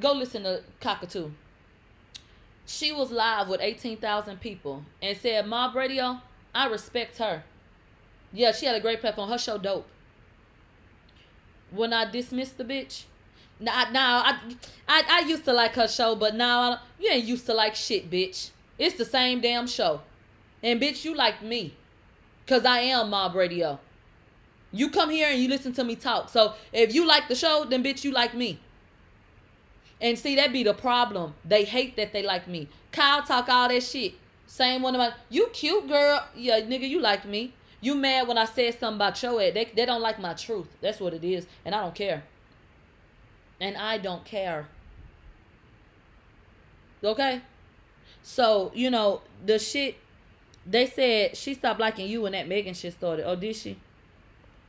Go listen to Cockatoo. She was live with 18,000 people and said, Mob Radio, I respect her. Yeah, she had a great platform. Her show dope when I dismissed the bitch. Now, now I, I, I used to like her show, but now I, you ain't used to like shit, bitch. It's the same damn show, and bitch, you like me, cause I am Mob Radio. You come here and you listen to me talk. So if you like the show, then bitch, you like me. And see, that be the problem. They hate that they like me. Kyle talk all that shit. Same one about you cute girl. Yeah, nigga, you like me. You mad when I said something about your ad. They, they don't like my truth. That's what it is. And I don't care. And I don't care. Okay? So, you know, the shit, they said she stopped liking you when that Megan shit started. Oh, did she?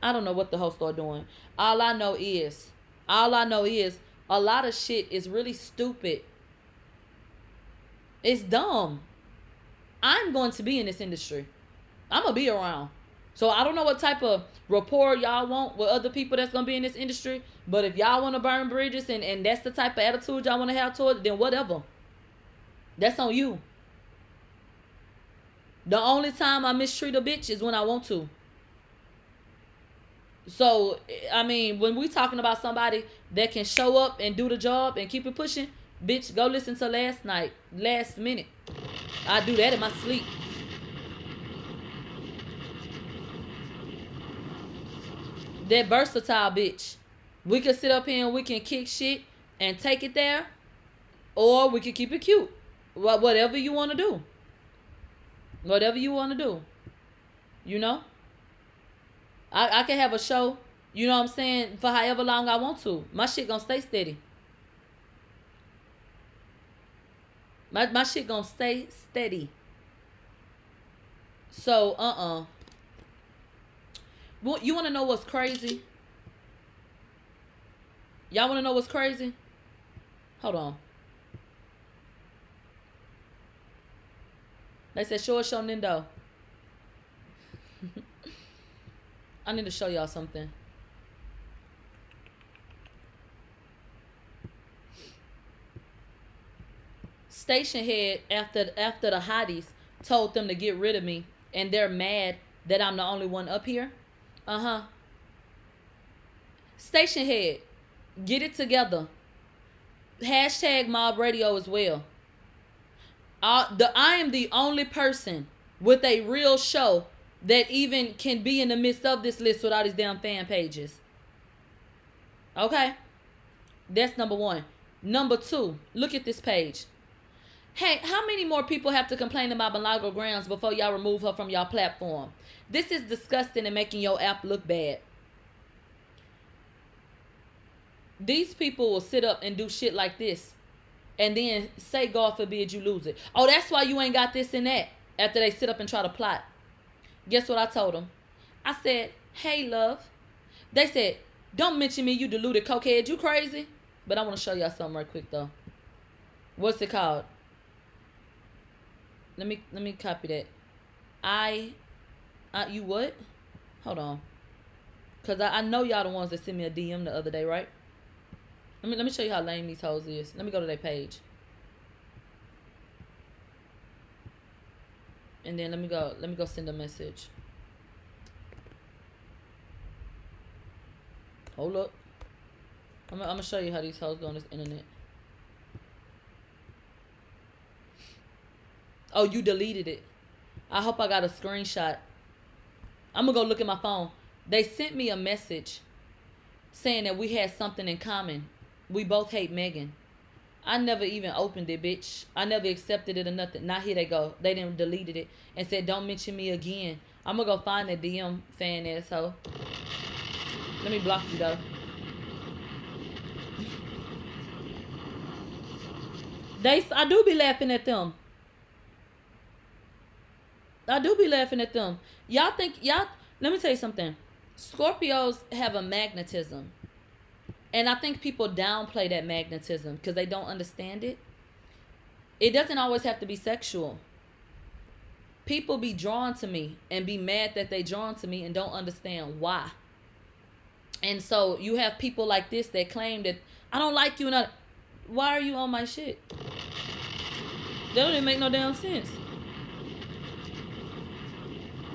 I don't know what the whole started doing. All I know is, all I know is, a lot of shit is really stupid. It's dumb. I'm going to be in this industry. I'm gonna be around. So I don't know what type of rapport y'all want with other people that's gonna be in this industry. But if y'all want to burn bridges and, and that's the type of attitude y'all want to have towards, then whatever. That's on you. The only time I mistreat a bitch is when I want to. So I mean, when we talking about somebody that can show up and do the job and keep it pushing, bitch, go listen to last night, last minute. I do that in my sleep. That versatile bitch. We can sit up here and we can kick shit and take it there, or we can keep it cute. Whatever you want to do. Whatever you want to do. You know? I, I can have a show, you know what I'm saying, for however long I want to. My shit gonna stay steady. My my shit gonna stay steady. So uh uh. Well, you wanna know what's crazy? Y'all wanna know what's crazy? Hold on. They said sure show Nindo. I need to show y'all something. Stationhead after after the hotties told them to get rid of me and they're mad that I'm the only one up here. Uh-huh. Stationhead, get it together. Hashtag mob radio as well. Uh, the I am the only person with a real show that even can be in the midst of this list with all these damn fan pages. Okay? That's number one. Number two, look at this page. Hey, how many more people have to complain about Milagro Grams before y'all remove her from y'all platform? This is disgusting and making your app look bad. These people will sit up and do shit like this and then say, God forbid you lose it. Oh, that's why you ain't got this and that after they sit up and try to plot. Guess what I told them? I said, hey, love. They said, don't mention me, you deluded cokehead. You crazy? But I want to show y'all something right quick, though. What's it called? Let me let me copy that. I, uh, you what? Hold on. Cause I, I know y'all the ones that sent me a DM the other day, right? Let me let me show you how lame these hoes is. Let me go to their page. and then let me go let me go send a message hold up I'm, I'm gonna show you how these hoes go on this internet oh you deleted it I hope I got a screenshot I'm gonna go look at my phone they sent me a message saying that we had something in common we both hate Megan I never even opened it, bitch. I never accepted it or nothing. Now here they go. They didn't deleted it and said, "Don't mention me again." I'm gonna go find that DM fan asshole. Let me block you though. They, I do be laughing at them. I do be laughing at them. Y'all think y'all? Let me tell you something. Scorpios have a magnetism. And I think people downplay that magnetism because they don't understand it. It doesn't always have to be sexual. People be drawn to me and be mad that they drawn to me and don't understand why. And so you have people like this that claim that I don't like you and I, why are you on my shit? That don't even make no damn sense.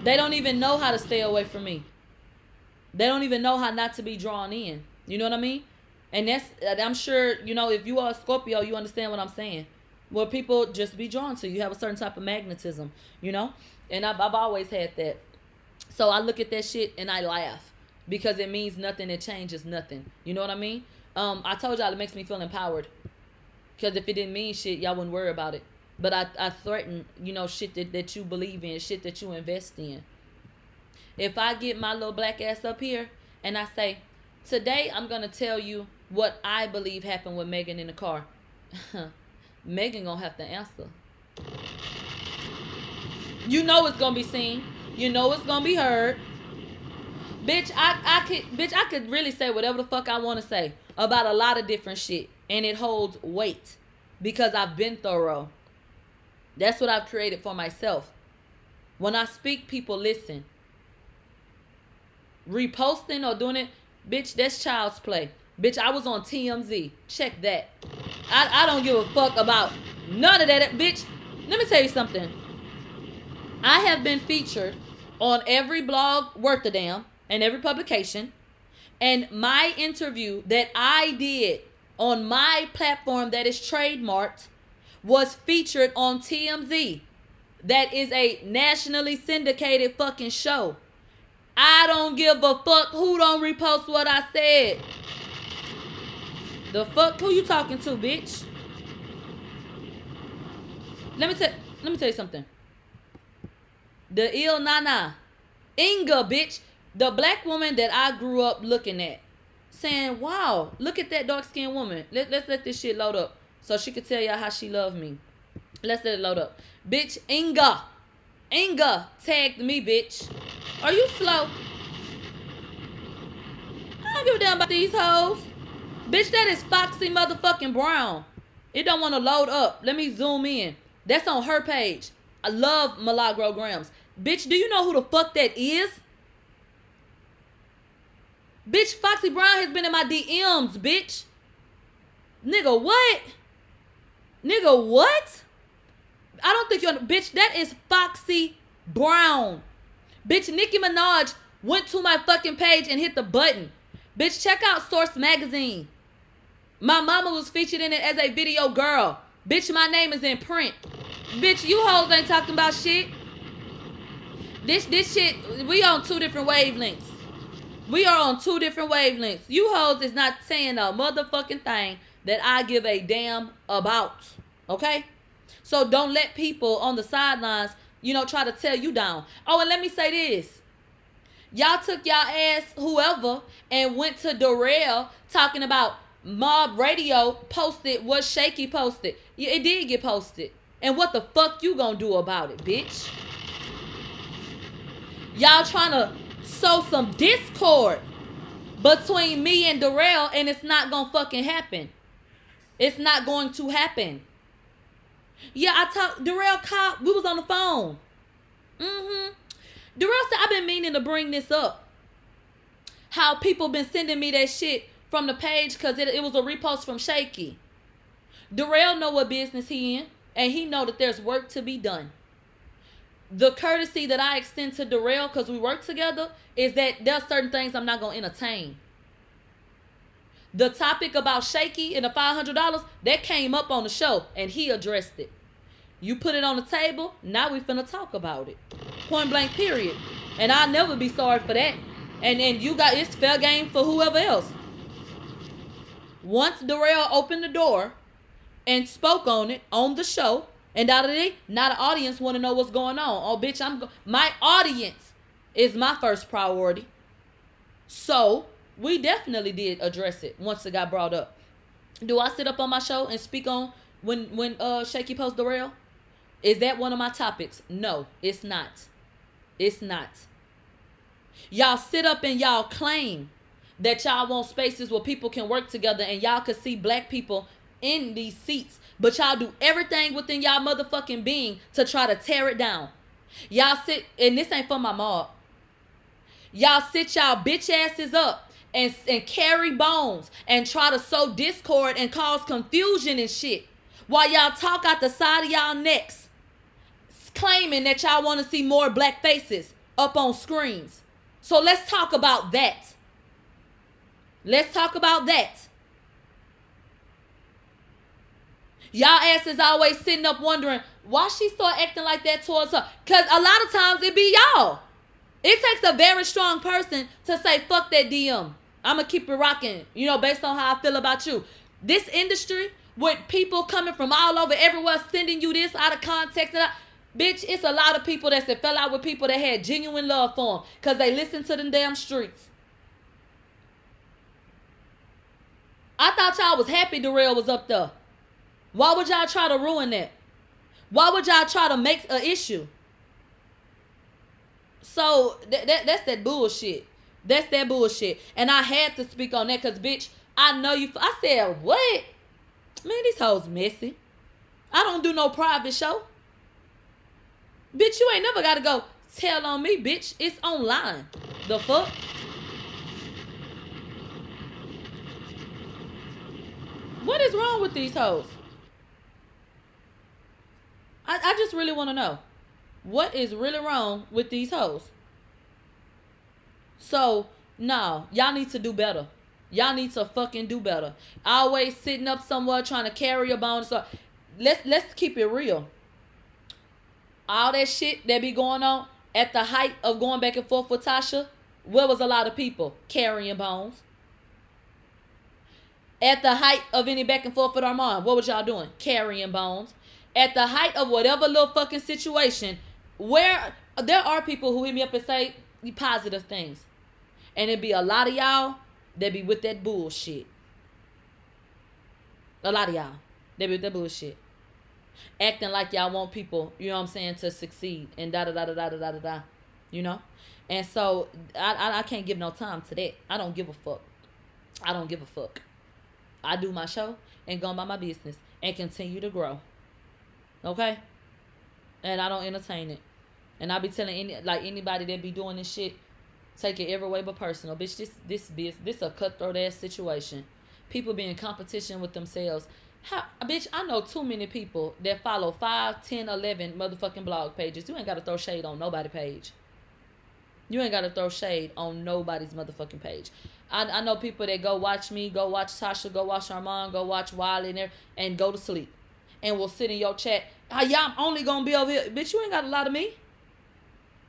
They don't even know how to stay away from me. They don't even know how not to be drawn in. You know what I mean? And that's I'm sure you know if you are a Scorpio, you understand what I'm saying. Where people just be drawn to you, have a certain type of magnetism, you know. And I've I've always had that. So I look at that shit and I laugh because it means nothing. It changes nothing. You know what I mean? Um, I told y'all it makes me feel empowered. Because if it didn't mean shit, y'all wouldn't worry about it. But I, I threaten, you know, shit that, that you believe in, shit that you invest in. if I get my little black ass up here and I say, today I'm gonna tell you what I believe happened with Megan in the car, Megan gonna have to answer. You know it's gonna be seen. You know it's gonna be heard. Bitch, I, I could bitch, I could really say whatever the fuck I wanna say about a lot of different shit. And it holds weight. Because I've been thorough. That's what I've created for myself. When I speak, people listen. Reposting or doing it, bitch, that's child's play. Bitch, I was on TMZ. Check that. I, I don't give a fuck about none of that. Bitch, let me tell you something. I have been featured on every blog worth a damn and every publication. And my interview that I did on my platform that is trademarked was featured on TMZ. That is a nationally syndicated fucking show. I don't give a fuck who don't repost what I said. The fuck who you talking to, bitch? Let me tell let me tell you something. The Ill Na Na. Inga, bitch. The black woman that I grew up looking at. Saying, wow, look at that dark skinned woman. Let, let's let this shit load up. So she could tell y'all how she loved me. Let's let it load up. Bitch, Inga. Inga tagged me, bitch. Are you slow? I don't give a damn about these hoes. Bitch, that is Foxy motherfucking Brown. It don't want to load up. Let me zoom in. That's on her page. I love Milagro Grams. Bitch, do you know who the fuck that is? Bitch, Foxy Brown has been in my DMs, bitch. Nigga, what? Nigga, what? I don't think you're bitch. That is Foxy Brown. Bitch, Nicki Minaj went to my fucking page and hit the button. Bitch, check out Source Magazine. My mama was featured in it as a video girl. Bitch, my name is in print. Bitch, you hoes ain't talking about shit. This this shit, we on two different wavelengths. We are on two different wavelengths. You hoes is not saying a motherfucking thing that I give a damn about. Okay? So don't let people on the sidelines, you know, try to tell you down. Oh, and let me say this. Y'all took y'all ass, whoever, and went to Darrell talking about Mob Radio posted what Shaky posted. It did get posted. And what the fuck you gonna do about it, bitch? Y'all trying to sow some discord between me and Darrell, and it's not gonna fucking happen. It's not going to happen. Yeah, I talked. Darrell called. We was on the phone. Mm-hmm. Darrell said, "I've been meaning to bring this up. How people been sending me that shit from the page because it, it was a repost from Shaky. Darrell know what business he in, and he know that there's work to be done. The courtesy that I extend to Darrell because we work together is that there's certain things I'm not gonna entertain. The topic about Shaky and the $500, that came up on the show and he addressed it. You put it on the table, now we finna talk about it. Point blank, period. And I'll never be sorry for that. And then you got, it's fair game for whoever else. Once Darrell opened the door and spoke on it on the show, and out of it, now the audience want to know what's going on. Oh, bitch, I'm go- my audience is my first priority. So we definitely did address it once it got brought up. Do I sit up on my show and speak on when when uh Shaky post the rail? Is that one of my topics? No, it's not. It's not. Y'all sit up and y'all claim that y'all want spaces where people can work together and y'all can see black people in these seats, but y'all do everything within y'all motherfucking being to try to tear it down. Y'all sit, and this ain't for my mob. Y'all sit y'all bitch asses up and, and carry bones and try to sow discord and cause confusion and shit while y'all talk out the side of y'all necks claiming that y'all want to see more black faces up on screens. So let's talk about that. Let's talk about that. Y'all asses always sitting up wondering why she start acting like that towards her. Cause a lot of times it be y'all. It takes a very strong person to say fuck that DM. I'ma keep it rocking, you know, based on how I feel about you. This industry with people coming from all over everywhere sending you this out of context. And I, Bitch, it's a lot of people that said fell out with people that had genuine love for them because they listened to them damn streets. I thought y'all was happy Darrell was up there. Why would y'all try to ruin that? Why would y'all try to make an issue? So that that's that bullshit. That's that bullshit. And I had to speak on that because, bitch, I know you. I said, what? Man, these hoes messy. I don't do no private show. Bitch, you ain't never got to go tell on me, bitch. It's online. The fuck? What is wrong with these hoes? I, I just really want to know. What is really wrong with these hoes? So, no, y'all need to do better. Y'all need to fucking do better. Always sitting up somewhere trying to carry a bone. So let's let's keep it real. All that shit that be going on at the height of going back and forth with Tasha, where was a lot of people carrying bones? At the height of any back and forth with Armand, what was y'all doing? Carrying bones. At the height of whatever little fucking situation, where there are people who hit me up and say positive things. And it be a lot of y'all that be with that bullshit. A lot of y'all. They be with that bullshit. Acting like y'all want people, you know what I'm saying, to succeed and da da da da da da da da. You know? And so I, I I can't give no time to that. I don't give a fuck. I don't give a fuck. I do my show and go about my business and continue to grow. Okay? And I don't entertain it. And I be telling any like anybody that be doing this shit, take it every way but personal. Bitch, this this this this a cutthroat ass situation. People be in competition with themselves. How bitch, I know too many people that follow 5, 10, 11 motherfucking blog pages. You ain't gotta throw shade on nobody page. You ain't gotta throw shade on nobody's motherfucking page. I, I know people that go watch me, go watch Tasha, go watch Armand, go watch Wiley in there, and go to sleep. And will sit in your chat. Ah, y'all only gonna be over here. Bitch, you ain't got a lot of me.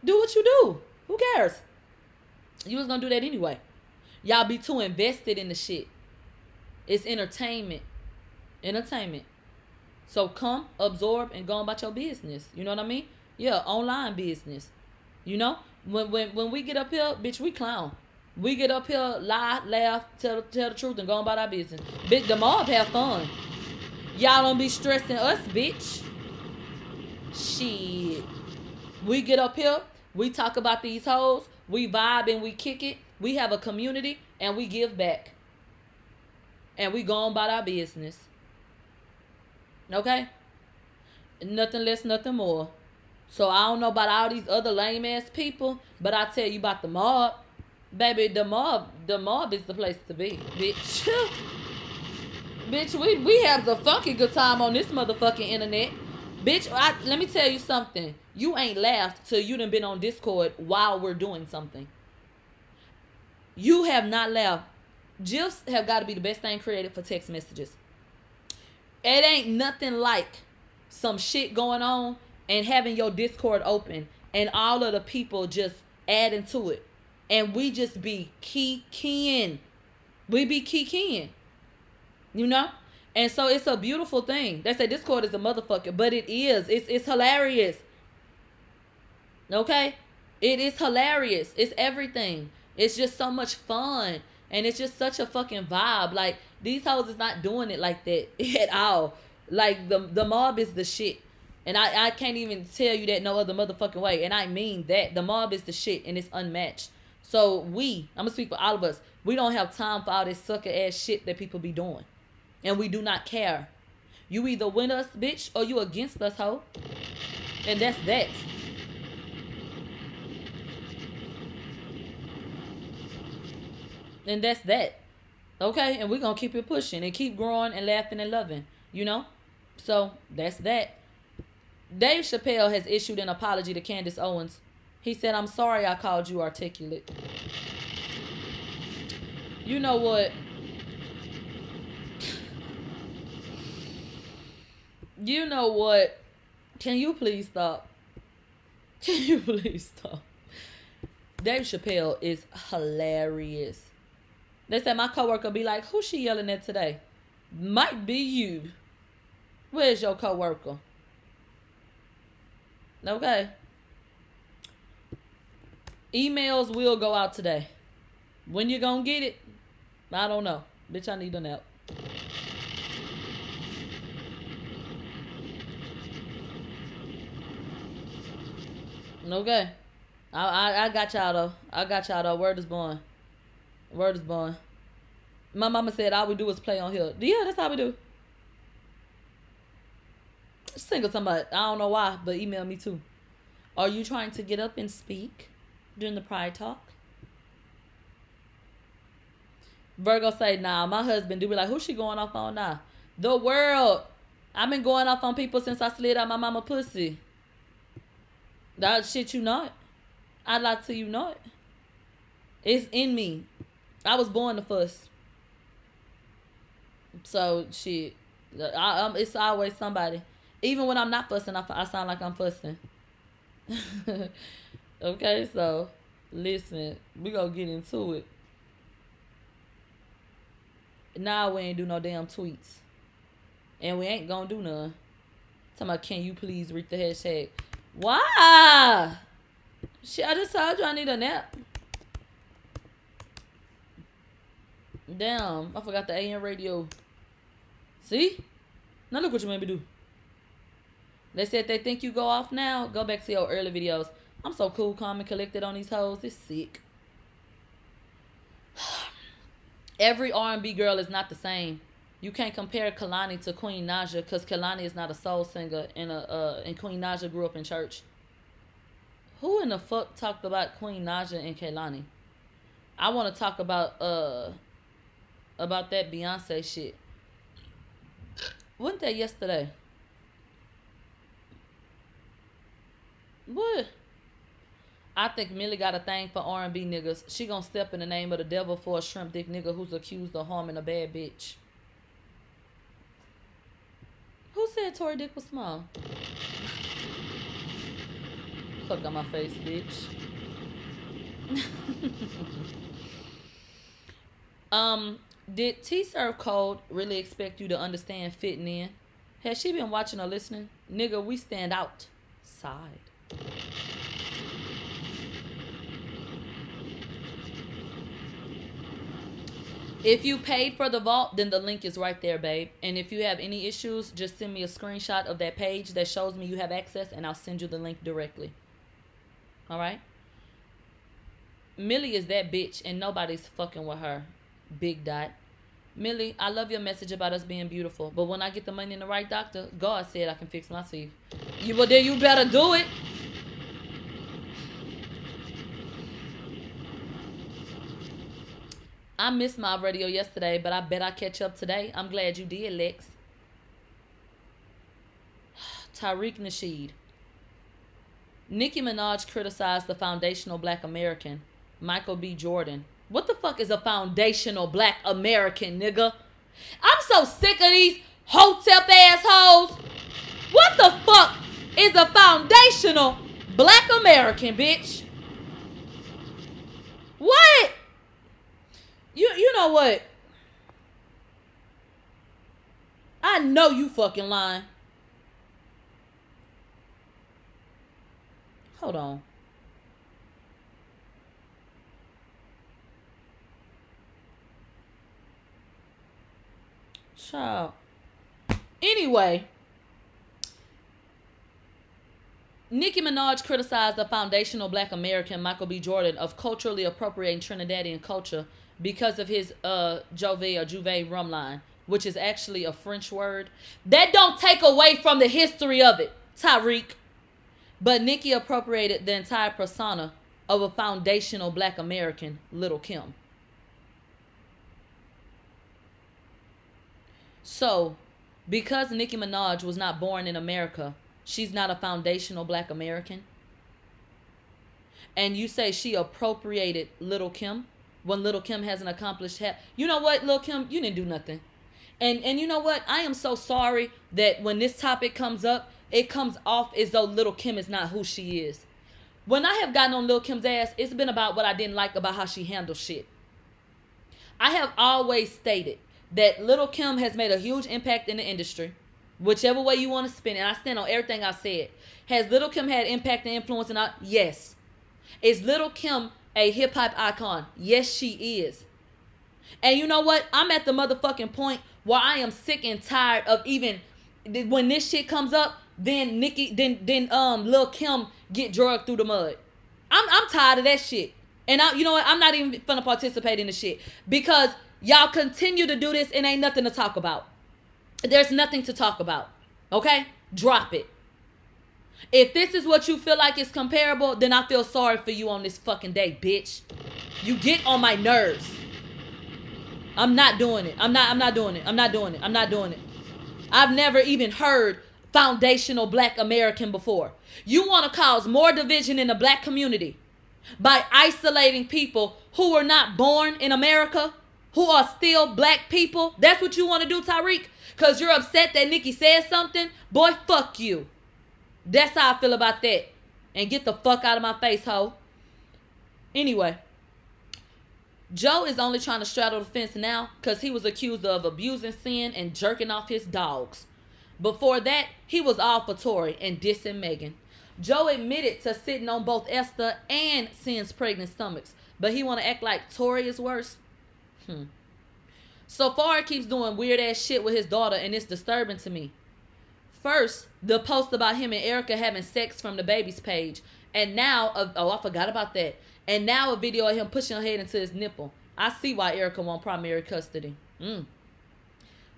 Do what you do. Who cares? You was gonna do that anyway. Y'all be too invested in the shit. It's entertainment. Entertainment. So come, absorb, and go about your business. You know what I mean? Yeah, online business. You know? When when when we get up here, bitch, we clown. We get up here, lie, laugh, tell tell the truth, and go about our business. Bitch, the mob have fun. Y'all don't be stressing us, bitch. Shit. We get up here, we talk about these hoes, we vibe and we kick it. We have a community and we give back. And we go on about our business. Okay? Nothing less, nothing more. So I don't know about all these other lame ass people, but I tell you about the mob. Baby, the mob, the mob is the place to be, bitch. bitch, we, we have the funky good time on this motherfucking internet. Bitch, I, let me tell you something. You ain't laughed till you done been on Discord while we're doing something. You have not laughed. GIFs have got to be the best thing created for text messages. It ain't nothing like some shit going on and having your Discord open and all of the people just adding to it. And we just be key keying. We be key keying. You know? And so it's a beautiful thing. They say Discord is a motherfucker, but it is. It's it's hilarious. Okay? It is hilarious. It's everything. It's just so much fun. And it's just such a fucking vibe. Like these hoes is not doing it like that at all. Like the the mob is the shit. And I, I can't even tell you that no other motherfucking way. And I mean that. The mob is the shit and it's unmatched. So we, I'm gonna speak for all of us, we don't have time for all this sucker ass shit that people be doing. And we do not care. You either win us, bitch, or you against us, hoe. And that's that. And that's that. Okay? And we're going to keep it pushing and keep growing and laughing and loving. You know? So that's that. Dave Chappelle has issued an apology to Candace Owens. He said, I'm sorry I called you articulate. You know what? You know what? Can you please stop? Can you please stop? Dave Chappelle is hilarious. They said my coworker be like, "Who's she yelling at today?" Might be you. Where's your coworker? Okay. Emails will go out today. When you gonna get it? I don't know. Bitch, I need a nap. Okay. I, I I got y'all though. I got y'all though. Word is born. Word is born. My mama said all we do is play on here. Yeah, that's how we do. Single somebody. I don't know why, but email me too. Are you trying to get up and speak during the pride talk? Virgo say, nah, my husband do be like, who's she going off on now? The world. I've been going off on people since I slid out my mama pussy. That shit you not. I lie to you not. It's in me. I was born to fuss. So shit, I, um, it's always somebody. Even when I'm not fussing, I, I sound like I'm fussing. okay, so listen, we gonna get into it. Now we ain't do no damn tweets, and we ain't gonna do none. Talking about, can you please read the hashtag? Why? Shit, I just told you I need a nap. Damn, I forgot the AM radio. See? Now look what you made me do. They said they think you go off now. Go back to your early videos. I'm so cool, calm, and collected on these hoes. It's sick. Every R&B girl is not the same. You can't compare Kehlani to Queen Naija because Kehlani is not a soul singer and a uh, and Queen Naija grew up in church. Who in the fuck talked about Queen Naija and Kehlani? I want to talk about uh about that Beyonce shit. Wasn't that yesterday? What? I think Millie got a thing for R and B niggas. She gonna step in the name of the devil for a shrimp dick nigga who's accused of harming a bad bitch. Who said Tory Dick was small? Fuck on my face, bitch. um, did T Serve Code really expect you to understand fitting in? Has she been watching or listening? Nigga, we stand out. Side. If you paid for the vault, then the link is right there, babe. And if you have any issues, just send me a screenshot of that page that shows me you have access, and I'll send you the link directly. All right? Millie is that bitch, and nobody's fucking with her. Big dot. Millie, I love your message about us being beautiful, but when I get the money in the right doctor, God said I can fix my teeth. You, well, then you better do it. I missed my radio yesterday, but I bet I catch up today. I'm glad you did, Lex. Tariq Nasheed. Nicki Minaj criticized the foundational black American, Michael B. Jordan. What the fuck is a foundational black American, nigga? I'm so sick of these hotep assholes. What the fuck is a foundational black American, bitch? What? You you know what? I know you fucking lying. Hold on. Child. Anyway, Nicki Minaj criticized the foundational black American Michael B. Jordan of culturally appropriating Trinidadian culture because of his uh J'ouvert or Juve rum line, which is actually a French word. That don't take away from the history of it, Tariq. But Nicki appropriated the entire persona of a foundational black American, Little Kim. So, because Nicki Minaj was not born in America, she's not a foundational black American. And you say she appropriated Little Kim when Little Kim hasn't accomplished half. You know what, Little Kim, you didn't do nothing. And and you know what? I am so sorry that when this topic comes up, it comes off as though Little Kim is not who she is. When I have gotten on Little Kim's ass, it's been about what I didn't like about how she handles shit. I have always stated that Little Kim has made a huge impact in the industry. Whichever way you want to spin it. I stand on everything I said. Has Little Kim had impact and influence? And I, yes. Is Little Kim a hip hop icon? Yes, she is. And you know what? I'm at the motherfucking point where I am sick and tired of even when this shit comes up. Then Nikki, then then um Lil Kim get drugged through the mud. I'm I'm tired of that shit. And I, you know what? I'm not even gonna participate in the shit because y'all continue to do this and ain't nothing to talk about. There's nothing to talk about. Okay? Drop it. If this is what you feel like is comparable, then I feel sorry for you on this fucking day, bitch. You get on my nerves. I'm not doing it. I'm not I'm not doing it. I'm not doing it. I'm not doing it. I've never even heard foundational black American before. You want to cause more division in the black community by isolating people who were not born in America, who are still black people. That's what you want to do, Tariq? Because you're upset that Nikki said something? Boy, fuck you. That's how I feel about that. And get the fuck out of my face, hoe. Anyway, Joe is only trying to straddle the fence now because he was accused of abusing Cyn and jerking off his dogs. Before that, he was all for Tory and dissing Megan. Joe admitted to sitting on both Esther and Cyn's pregnant stomachs, but he want to act like Tory is worse. Hmm. So far, he keeps doing weird ass shit with his daughter, and it's disturbing to me. First, the post about him and Erica having sex from the baby's page, and now, oh, I forgot about that. And now a video of him pushing her head into his nipple. I see why Erica want primary custody. Mm.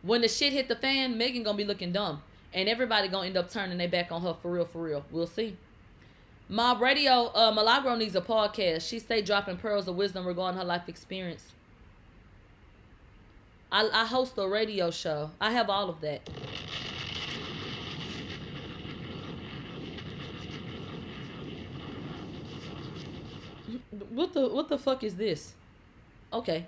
When the shit hit the fan, Megan gonna be looking dumb. And everybody gonna end up turning their back on her for real, for real. We'll see. Mob Radio, uh, Milagro needs a podcast. She stay dropping pearls of wisdom regarding her life experience. I, I host a radio show. I have all of that. What the what the fuck is this? Okay.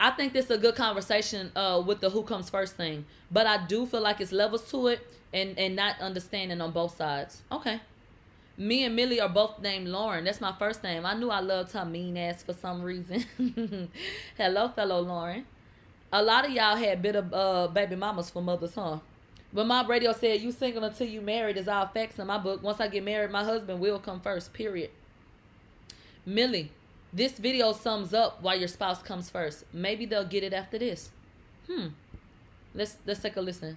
I think this is a good conversation uh, with the who comes first thing. But I do feel like it's levels to it and, and not understanding on both sides. Okay. Me and Millie are both named Lauren. That's my first name. I knew I loved her mean ass for some reason. Hello, fellow Lauren. A lot of y'all had bit of uh, baby mamas for mothers, huh? But my radio said, you single until you married is all facts in my book. Once I get married, my husband will come first, period. Millie, this video sums up why your spouse comes first. Maybe they'll get it after this. Hmm. Let's let's take a listen.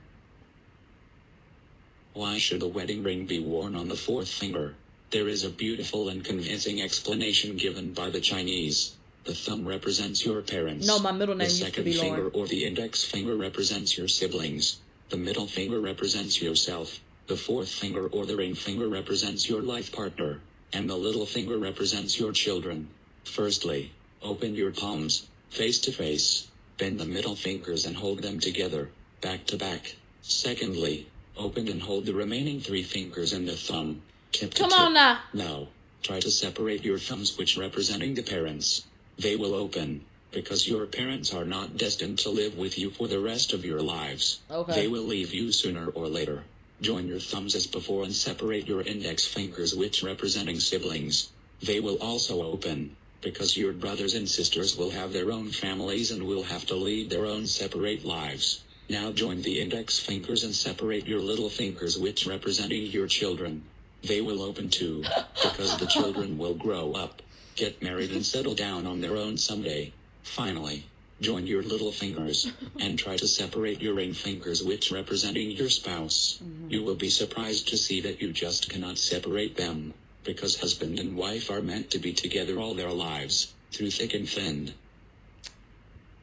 Why should a wedding ring be worn on the fourth finger? There is a beautiful and convincing explanation given by the Chinese. The thumb represents your parents. No, my middle name The used to second be finger Lauren. or the index finger represents your siblings. The middle finger represents yourself. The fourth finger or the ring finger represents your life partner. And the little finger represents your children. Firstly, open your palms, face to face. Bend the middle fingers and hold them together, back to back. Secondly, open and hold the remaining three fingers and the thumb, tip to Come tip. on now. Now, try to separate your thumbs which representing the parents. They will open, because your parents are not destined to live with you for the rest of your lives. Okay. They will leave you sooner or later. Join your thumbs as before and separate your index fingers which representing siblings. They will also open, because your brothers and sisters will have their own families and will have to lead their own separate lives. Now join the index fingers and separate your little fingers which representing your children. They will open too, because the children will grow up, get married and settle down on their own someday. Finally, join your little fingers and try to separate your ring fingers which representing your spouse. Mm-hmm. You will be surprised to see that you just cannot separate them, because husband and wife are meant to be together all their lives, through thick and thin.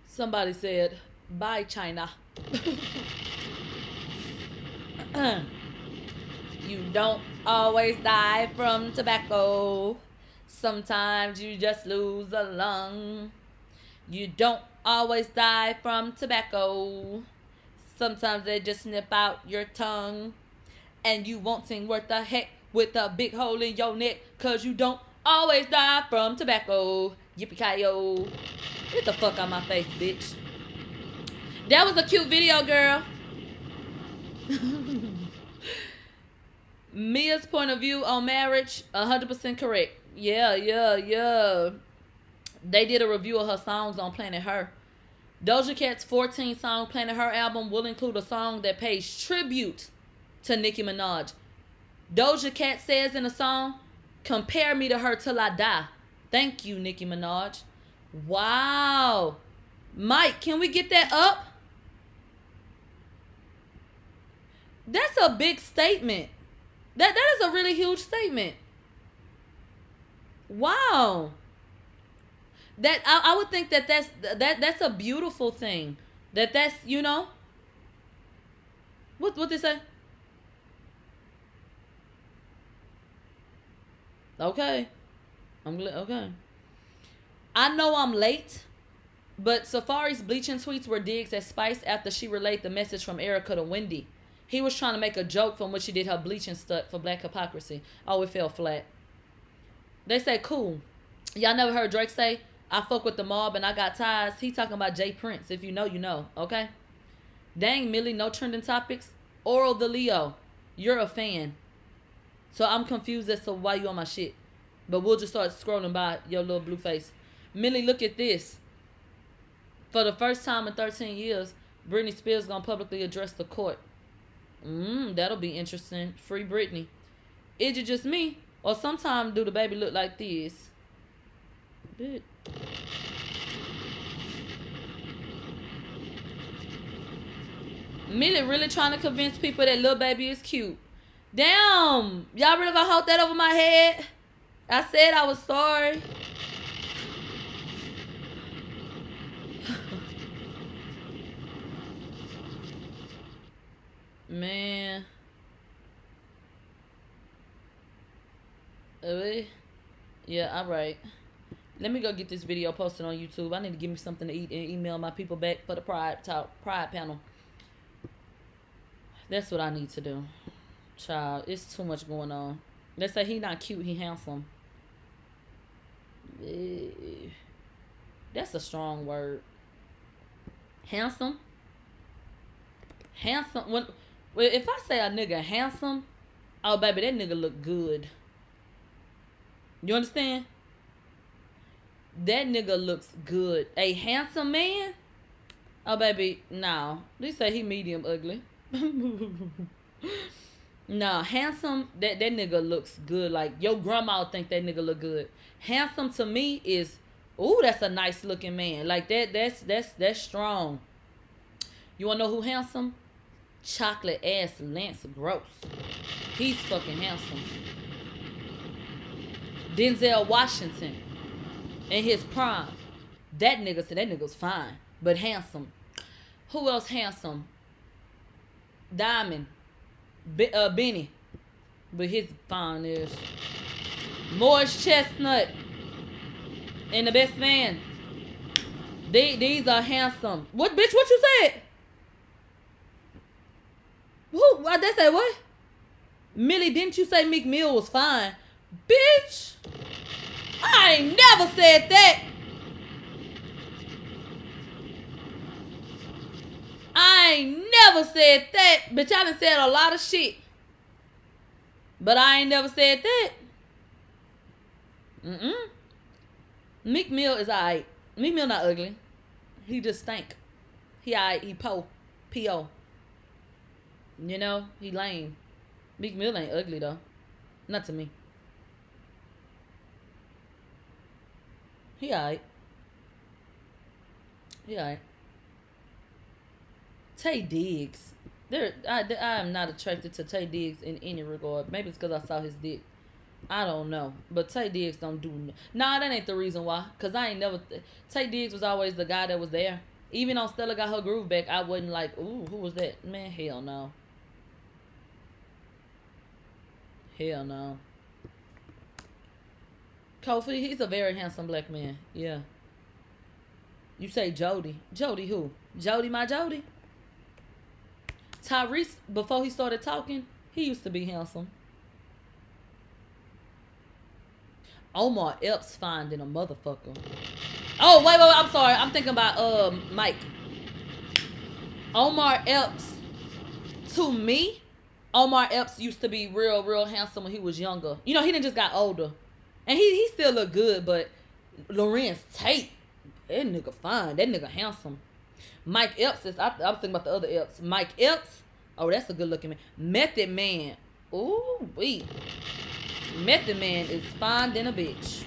Somebody said, "Bye, China." you don't always die from tobacco. Sometimes you just lose a lung. You don't always die from tobacco. Sometimes they just snip out your tongue. And you won't sing worth a heck with a big hole in your neck. Cause you don't always die from tobacco. Yippee-ki-yo. Get the fuck out my face, bitch. That was a cute video, girl. Mia's point of view on marriage, 100% correct. Yeah, yeah, yeah. They did a review of her songs on Planet Her. Doja Cat's 14 song Planet Her album will include a song that pays tribute to Nicki Minaj. Doja Cat says in a song, Compare me to her till I die. Thank you, Nicki Minaj. Wow. Mike, can we get that up? That's a big statement. That that is a really huge statement. Wow. That I, I would think that that's that that's a beautiful thing. That that's you know. What what they say? Okay. I'm glad. Okay. I know I'm late, but Safaree's bleaching tweets were digs at Spice after she relayed the message from Erica to Wendy. He was trying to make a joke from when she did her bleaching stunt for Black Hypocrisy. Oh, it fell flat. They say, cool. Y'all never heard Drake say, I fuck with the mob and I got ties. He talking about J. Prince. If you know, you know. Okay? Dang, Millie, no trending topics. Oral the Leo, you're a fan. So I'm confused as to why you on my shit. But we'll just start scrolling by your little blue face. Millie, look at this. For the first time in 13 years, Britney Spears gonna publicly address the court. Mmm, that'll be interesting. Free Britney. Is it just me? Or sometimes do the baby look like this? Bit. Millie really trying to convince people that little baby is cute. Damn, y'all really gonna hold that over my head? I said I was sorry. Man. Really? Yeah, alright. Let me go get this video posted on YouTube. I need to give me something to eat and email my people back for the pride talk pride panel. That's what I need to do. Child, it's too much going on. Let's say he not cute, he handsome. Eh, That's a strong word. Handsome. Handsome. When, well, if I say a nigga handsome, oh baby, that nigga look good. You understand? That nigga looks good. A handsome man? Oh baby, no. They say he medium ugly. no, handsome, that, that nigga looks good. Like your grandma think that nigga look good. Handsome to me is ooh, that's a nice looking man. Like that that's that's that's strong. You wanna know who handsome? Chocolate ass Lance Gross. He's fucking handsome. Denzel Washington in his prime. That nigga said that nigga's fine, but handsome. Who else handsome? Diamond. Uh, Benny. But his fine is Morris Chestnut. And the best man. They, these are handsome. What bitch? What you said? Who? What they say? What? Millie, didn't you say Meek Mill was fine? Bitch! I ain't never said that. I ain't never said that. Bitch, I done said a lot of shit. But I ain't never said that. Mm-mm. Meek Mill is alright. Meek Mill not ugly. He just stink. He alright. He po. P-O. You know? He lame. Meek Mill ain't ugly though. Not to me. He alright. He alright. Taye Diggs. There, I, I am not attracted to Taye Diggs in any regard. Maybe it's because I saw his dick. I don't know, but Taye Diggs don't do. n- Nah, that ain't the reason why. Cause I ain't never. Taye Diggs was always the guy that was there. Even on Stella got her groove back, I wasn't like, ooh, who was that? Man, hell no. Hell no. Kofi, he's a very handsome black man. Yeah. You say Jody. Jody who? Jody, my Jody. Tyrese, before he started talking, he used to be handsome. Omar Epps finding a motherfucker. Oh, wait, wait, wait, I'm sorry. I'm thinking about um Mike. Omar Epps, to me, Omar Epps used to be real, real handsome when he was younger. You know, he didn't just got older. And he, he still look good, but Larenz Tate, that nigga fine. That nigga handsome. Mike Epps is. I, I thinking about the other Epps. Mike Epps. Oh, that's a good looking man. Method Man. Ooh, wee. Method Man is fine than a bitch.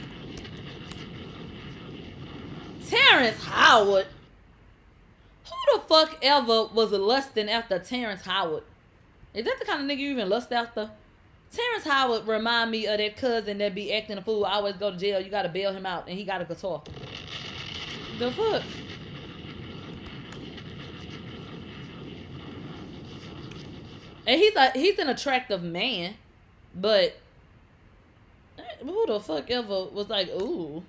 Terrence Howard. Who the fuck ever was lusting after Terrence Howard? Is that the kind of nigga you even lust after? Terrence Howard remind me of that cousin that be acting a fool. Always go to jail. You gotta bail him out, and he got a guitar. The fuck? And he's a he's an attractive man, but eh, who the fuck ever was like, ooh,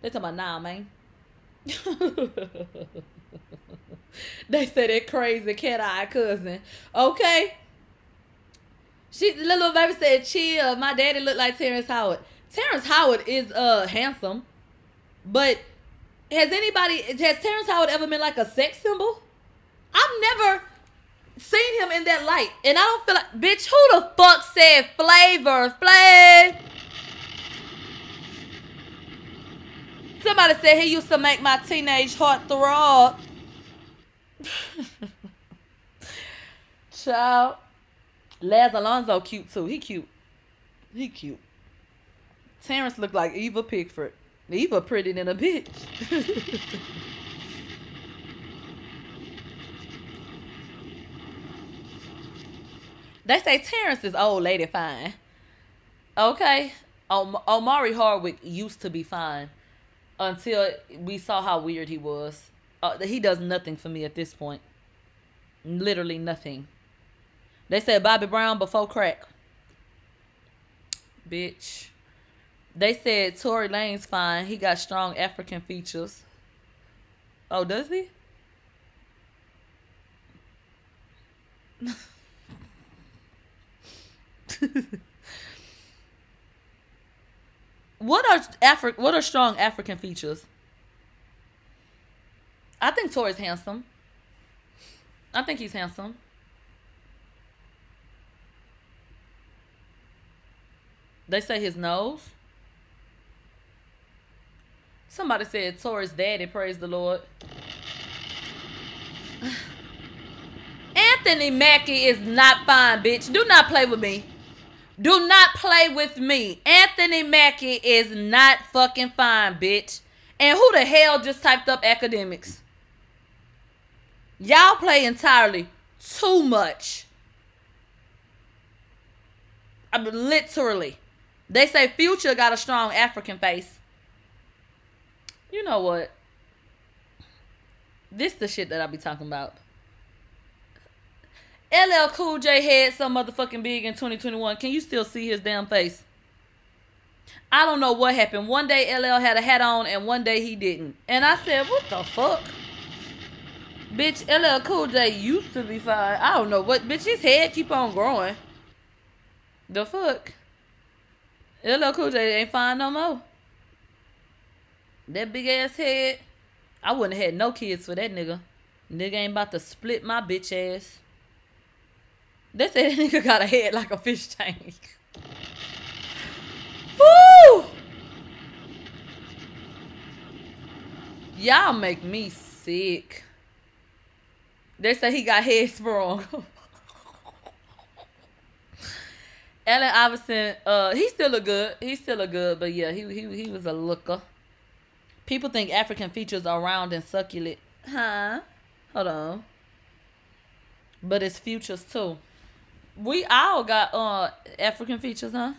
they talking about nah, man. they said that crazy cat eye cousin. Okay. She the little baby said, chill. My daddy looked like Terrence Howard. Terrence Howard is uh handsome, but has anybody has Terrence Howard ever been like a sex symbol? I've never seen him in that light. And I don't feel like bitch, who the fuck said flavor? Flav Somebody said he used to make my teenage heart throb. Child. Laz Alonso cute too. He cute. He cute. Terrence looked like Eva Pigford. Eva pretty than a bitch. they say Terrence is old lady fine. Okay. Om- Omari Hardwick used to be fine until we saw how weird he was. Uh, he does nothing for me at this point. Literally nothing. They said Bobby Brown before crack. Bitch. They said Tory Lanez fine. He got strong African features. Oh, does he? what are Afri- what are strong African features? I think Tory's handsome. I think he's handsome. They say his nose. Somebody said Tory's daddy, praise the Lord. Anthony Mackie is not fine, bitch. Do not play with me. Do not play with me. Anthony Mackie is not fucking fine, bitch. And who the hell just typed up Akademiks? Y'all play entirely too much. I mean, literally. They say Future got a strong African face. You know what? This the shit that I be talking about. LL Cool J had some motherfucking big in 2021. Can you still see his damn face? I don't know what happened. One day LL had a hat on and one day he didn't. And I said, what the fuck? Bitch, LL Cool J used to be fine. I don't know what. Bitch, his head keep on growing. The fuck? LL Cool J ain't fine no more. That big ass head. I wouldn't have had no kids for that nigga. Nigga ain't about to split my bitch ass. They said that nigga got a head like a fish tank. Woo! Y'all make me sick. They say he got head sprung. Allen Iverson, uh, he still look good. He still look good, but yeah, he he he was a looker. People think African features are round and succulent. Huh? Hold on. But it's futures too. We all got uh African features, huh?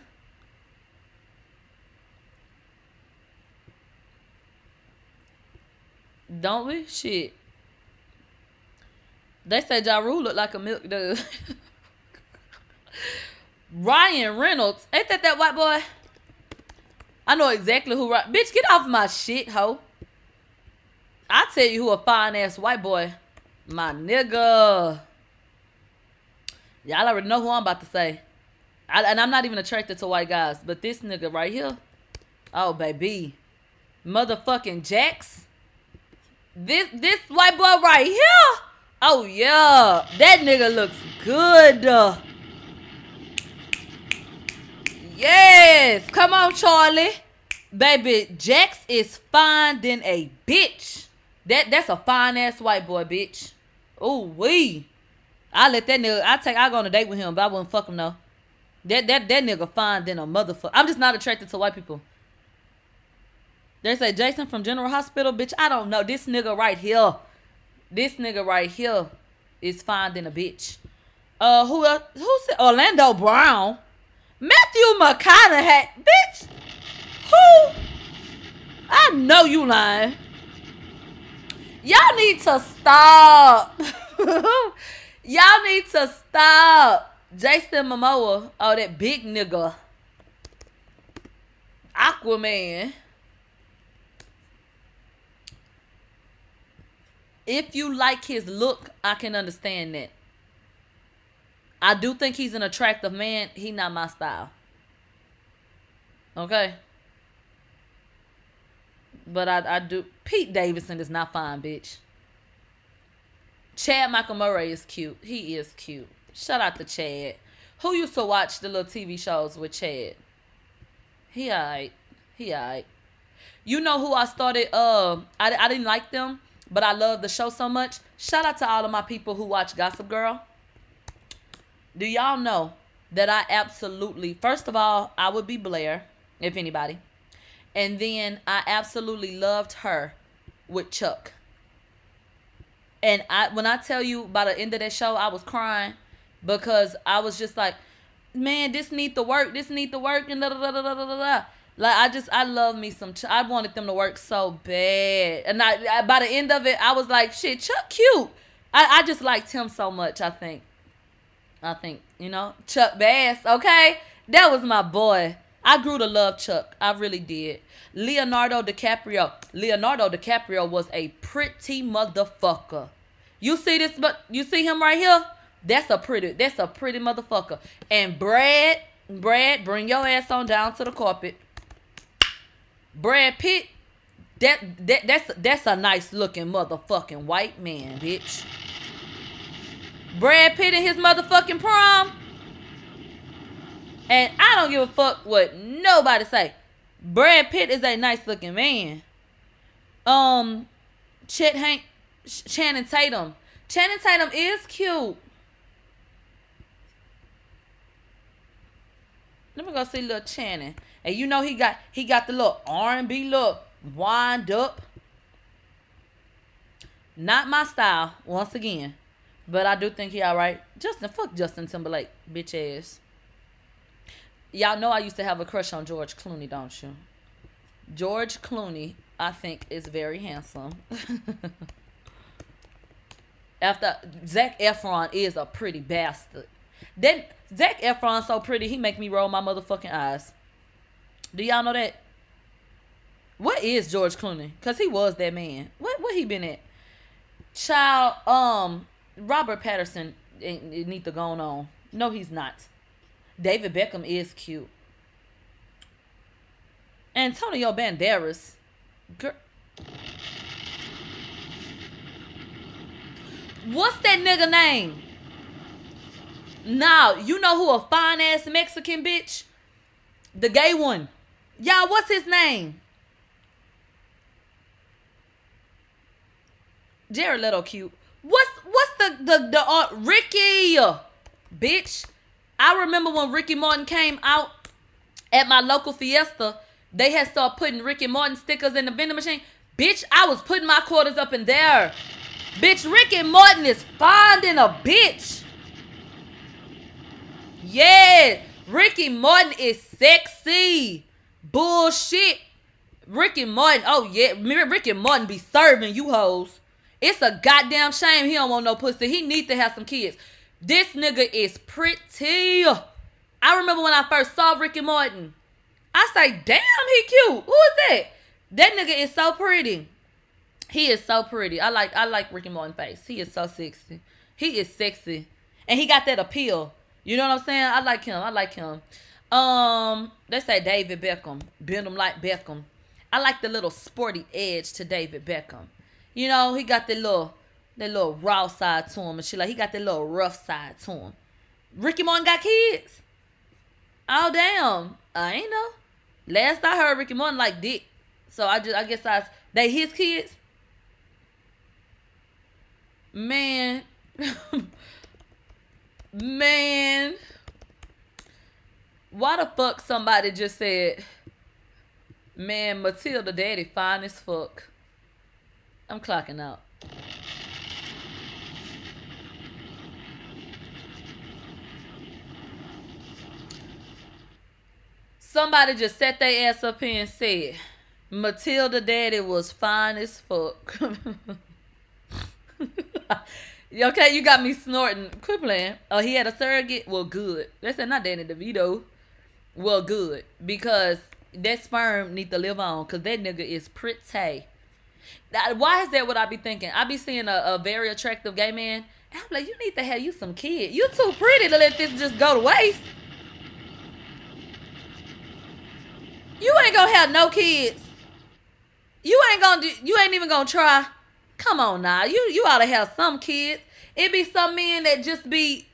Don't we? Shit. They say Ja Rule look like a milk dude. Ryan Reynolds. Ain't that that white boy? I know exactly who. Bitch, get off my shit, ho. I tell you who a fine ass white boy. My nigga. Y'all already know who I'm about to say. I, and I'm not even attracted to white guys, but this nigga right here. Oh, baby. Motherfucking Jax. This this white boy right here. Oh yeah, that nigga looks good. Yes, come on, Charlie. Baby, Jax is fine than a bitch. That that's a fine ass white boy, bitch. Ooh wee. I let that nigga. I take. I go on a date with him, but I wouldn't fuck him though. That that that nigga fine than a motherfucker. I'm just not attracted to white people. They say Jason from General Hospital, bitch. I don't know. This nigga right here, this nigga right here, is fine than a bitch. Uh, who else? Who said Orlando Brown? Matthew McConaughey, bitch. Who? I know you lying. Y'all need to stop. Y'all need to stop. Jason Momoa, oh that big nigga. Aquaman. If you like his look, I can understand that. I do think he's an attractive man. He not my style. Okay. But I, I do. Pete Davidson is not fine, bitch. Chad Michael Murray is cute. He is cute. Shout out to Chad. Who used to watch the little TV shows with Chad? He alright. He alright. You know who I started? Uh, I, I didn't like them, but I love the show so much. Shout out to all of my people who watch Gossip Girl. Do y'all know that I absolutely, first of all, I would be Blair, if anybody. And then I absolutely loved her with Chuck. And I when I tell you by the end of that show, I was crying because I was just like, man, this need to work, this need to work, and da da da da da da da. Like I just I love me some. Ch- I wanted them to work so bad, and I, I by the end of it, I was like, shit, Chuck cute. I I just liked him so much. I think. I think you know Chuck Bass. Okay, that was my boy. I grew to love Chuck. I really did. Leonardo DiCaprio. Leonardo DiCaprio was a pretty motherfucker. You see this, but you see him right here. That's a pretty. That's a pretty motherfucker. And Brad, Brad, bring your ass on down to the carpet. Brad Pitt. That that that's that's a nice looking motherfucking white man, bitch. Brad Pitt in his motherfucking prom. And I don't give a fuck what nobody say. Brad Pitt is a nice looking man. Um, Chet Hank, Channing Tatum. Channing Tatum is cute. Let me go see little Channing. And you know he got he got the little R and B look wind up. Not my style, once again. But I do think he alright. Justin, fuck Justin Timberlake, bitch ass. Y'all know I used to have a crush on George Clooney, don't you? George Clooney, I think, is very handsome. After Zac Efron is a pretty bastard. Then Zac Efron so pretty, he make me roll my motherfucking eyes. Do y'all know that? What is George Clooney? Cause he was that man. What what he been at? Child, um, Robert Pattinson ain't need to go on. No, he's not. David Beckham is cute. Antonio Banderas. Girl. What's that nigga name? Now, you know who a fine ass Mexican bitch? The gay one. Y'all, what's his name? Jared Leto cute. What's what's the the the uh, Ricky bitch? I remember when Ricky Martin came out at my local fiesta, they had started putting Ricky Martin stickers in the vending machine. Bitch, I was putting my quarters up in there. Bitch, Ricky Martin is finding a bitch. Yeah, Ricky Martin is sexy. Bullshit. Ricky Martin, oh yeah, Ricky Martin be serving you hoes. It's a goddamn shame he don't want no pussy. He need to have some kids. This nigga is pretty. I remember when I first saw Ricky Martin. I say, damn, he cute. Who is that? That nigga is so pretty. He is so pretty. I like I like Ricky Martin face. He is so sexy. He is sexy. And he got that appeal. You know what I'm saying? I like him. I like him. Um, let's say David Beckham. Bend him like Beckham. I like the little sporty edge to David Beckham. You know, he got the little that little raw side to him and shit. Like he got that little rough side to him. Ricky Martin got kids. Oh damn. I ain't know. Last I heard Ricky Martin like dick. So I just I guess I they his kids. Man. Man. Why the fuck somebody just said, man, Matilda daddy fine as fuck. I'm clocking out. Somebody just set their ass up here and said, Matilda daddy was fine as fuck. okay, you got me snorting. Quit playing. Oh, he had a surrogate? Well, good. They said not Danny DeVito. Well, good. Because that sperm need to live on. Because that nigga is pretty. Why is that what I be thinking? I be seeing a, a very attractive gay man. I'm like, you need to have you some kid. You too pretty to let this just go to waste. You ain't gonna have no kids. You ain't gonna do. You ain't even gonna try. Come on now. You you ought to have some kids. It be some men that just be,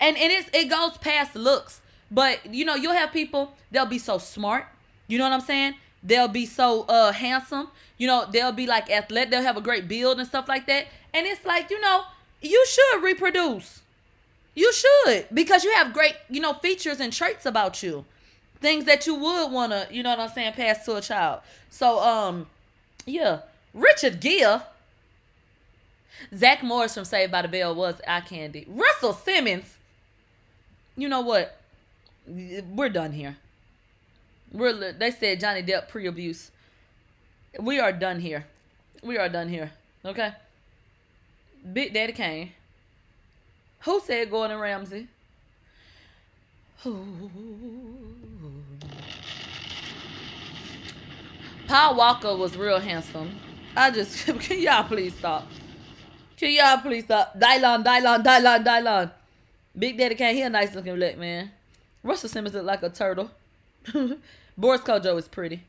and and it's it goes past looks. But you know you'll have people. They'll be so smart. You know what I'm saying? They'll be so uh handsome. You know they'll be like athletic. They'll have a great build and stuff like that. And it's like you know you should reproduce. You should because you have great you know features and traits about you things that you would want to, you know what I'm saying, pass to a child. So, um, yeah, Richard Gere, Zach Morris from Saved by the Bell was eye candy. Russell Simmons, you know what? We're done here. We're they said Johnny Depp pre-abuse. We are done here. We are done here. Okay. Big Daddy Kane. Who said Gordon Ramsay? Paul Walker was real handsome. I just can y'all please stop. Can y'all please stop? Dylon, Dylon, Dylon, Dylon. Big Daddy can't hear nice looking black man. Russell Simmons look like a turtle. Boris Kodjoe is pretty.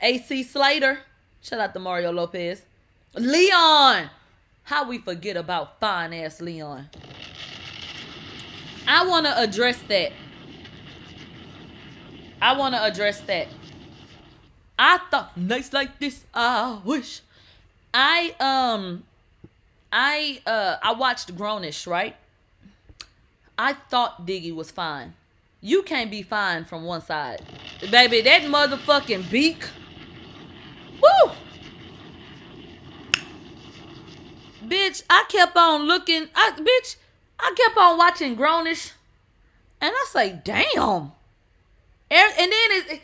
AC Slater. Shout out to Mario Lopez. Leon. How we forget about fine ass Leon. I want to address that. I want to address that. I thought nights like this, I wish. I um, I uh, I watched Grownish, right? I thought Diggy was fine. You can't be fine from one side, baby. That motherfucking beak. Woo! Bitch, I kept on looking. I bitch, I kept on watching Grownish, and I say, damn. And, and then it,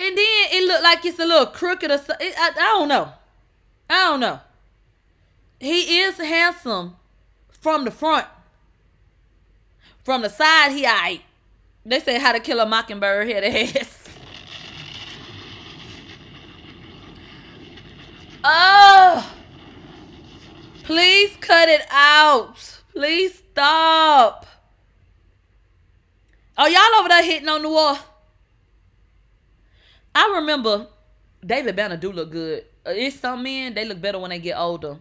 and then it looked like it's a little crooked or something. I, I don't know. I don't know. He is handsome from the front. From the side, he I. They say how to kill a mockingbird head ass. Oh, please cut it out. Please stop. Oh, y'all over there hitting on the wall? I remember David Banner do look good. Uh, it's some men they look better when they get older.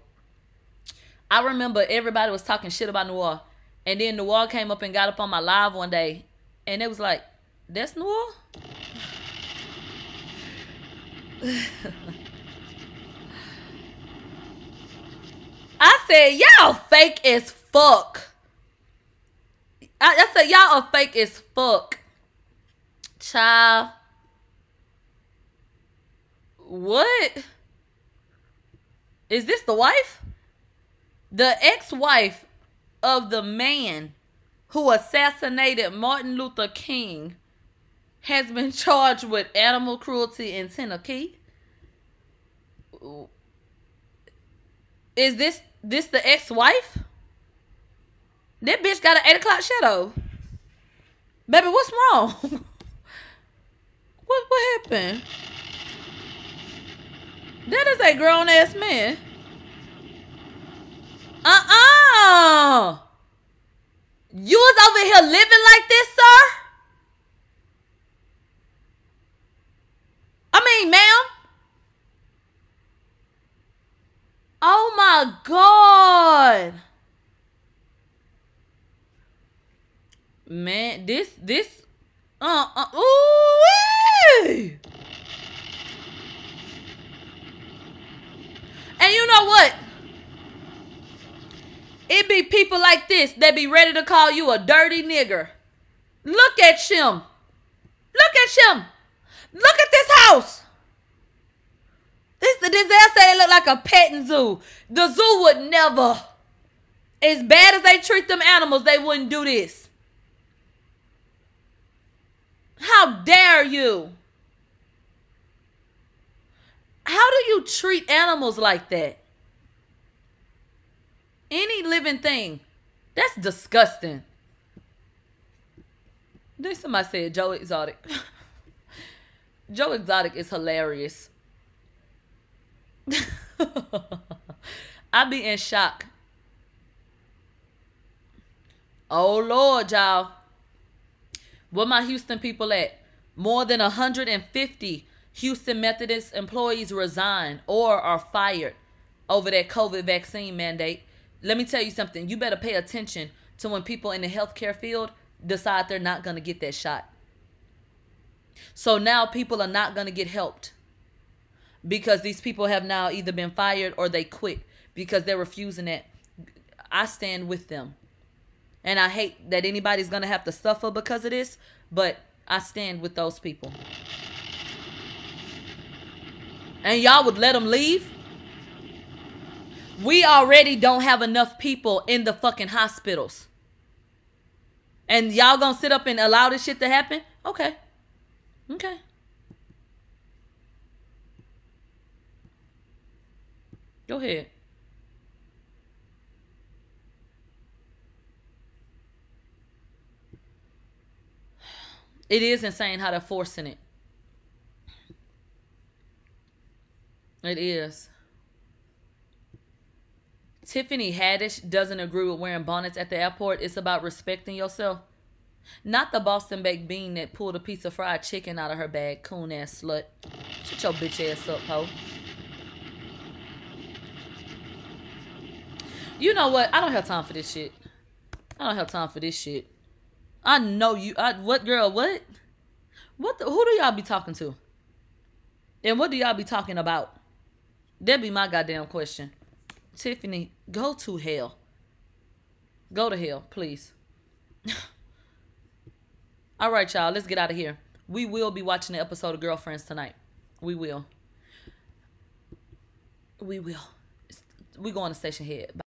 I remember everybody was talking shit about Noir, and then Noir came up and got up on my live one day, and it was like, "That's Noir." I said, y'all fake as fuck. I, I said, y'all are fake as fuck. Child. What? Is this the wife? The ex-wife of the man who assassinated Martin Luther King has been charged with animal cruelty in Tennessee. Is this this the ex-wife? That bitch got an eight o'clock shadow. Baby, what's wrong? what what happened? That is a grown ass man. Uh uh You was over here living like this, sir? I mean, ma'am. Oh my God. Man, this, this, uh, uh, ooh. And you know what? It be people like this that be ready to call you a dirty nigger. Look at him. Look at him. Look at this house. This disaster. They look like a petting zoo. The zoo would never. As bad as they treat them animals, they wouldn't do this. How dare you? How do you treat animals like that? Any living thing. That's disgusting. Then somebody said Joe Exotic. Joe Exotic is hilarious. I be in shock. Oh Lord, y'all. Where my Houston people at? More than 150 Houston Methodist employees resign or are fired over that COVID vaccine mandate. Let me tell you something. You better pay attention to when people in the healthcare field decide they're not going to get that shot. So now people are not going to get helped because these people have now either been fired or they quit because they're refusing it. I stand with them. And I hate that anybody's going to have to suffer because of this, but I stand with those people. And y'all would let them leave? We already don't have enough people in the fucking hospitals. And y'all gonna sit up and allow this shit to happen? Okay. Okay. Go ahead. It is insane how they're forcing it. It is. Tiffany Haddish doesn't agree with wearing bonnets at the airport. It's about respecting yourself. Not the Boston baked bean that pulled a piece of fried chicken out of her bag. Coon ass slut. Shut your bitch ass up, ho. You know what? I don't have time for this shit. I don't have time for this shit. I know you. I, what girl? What? What? The, who do y'all be talking to? And what do y'all be talking about? That'd be my goddamn question. Tiffany, go to hell. Go to hell, please. All right, y'all. Let's get out of here. We will be watching the episode of Girlfriends tonight. We will. We will. We going to Stationhead. Bye.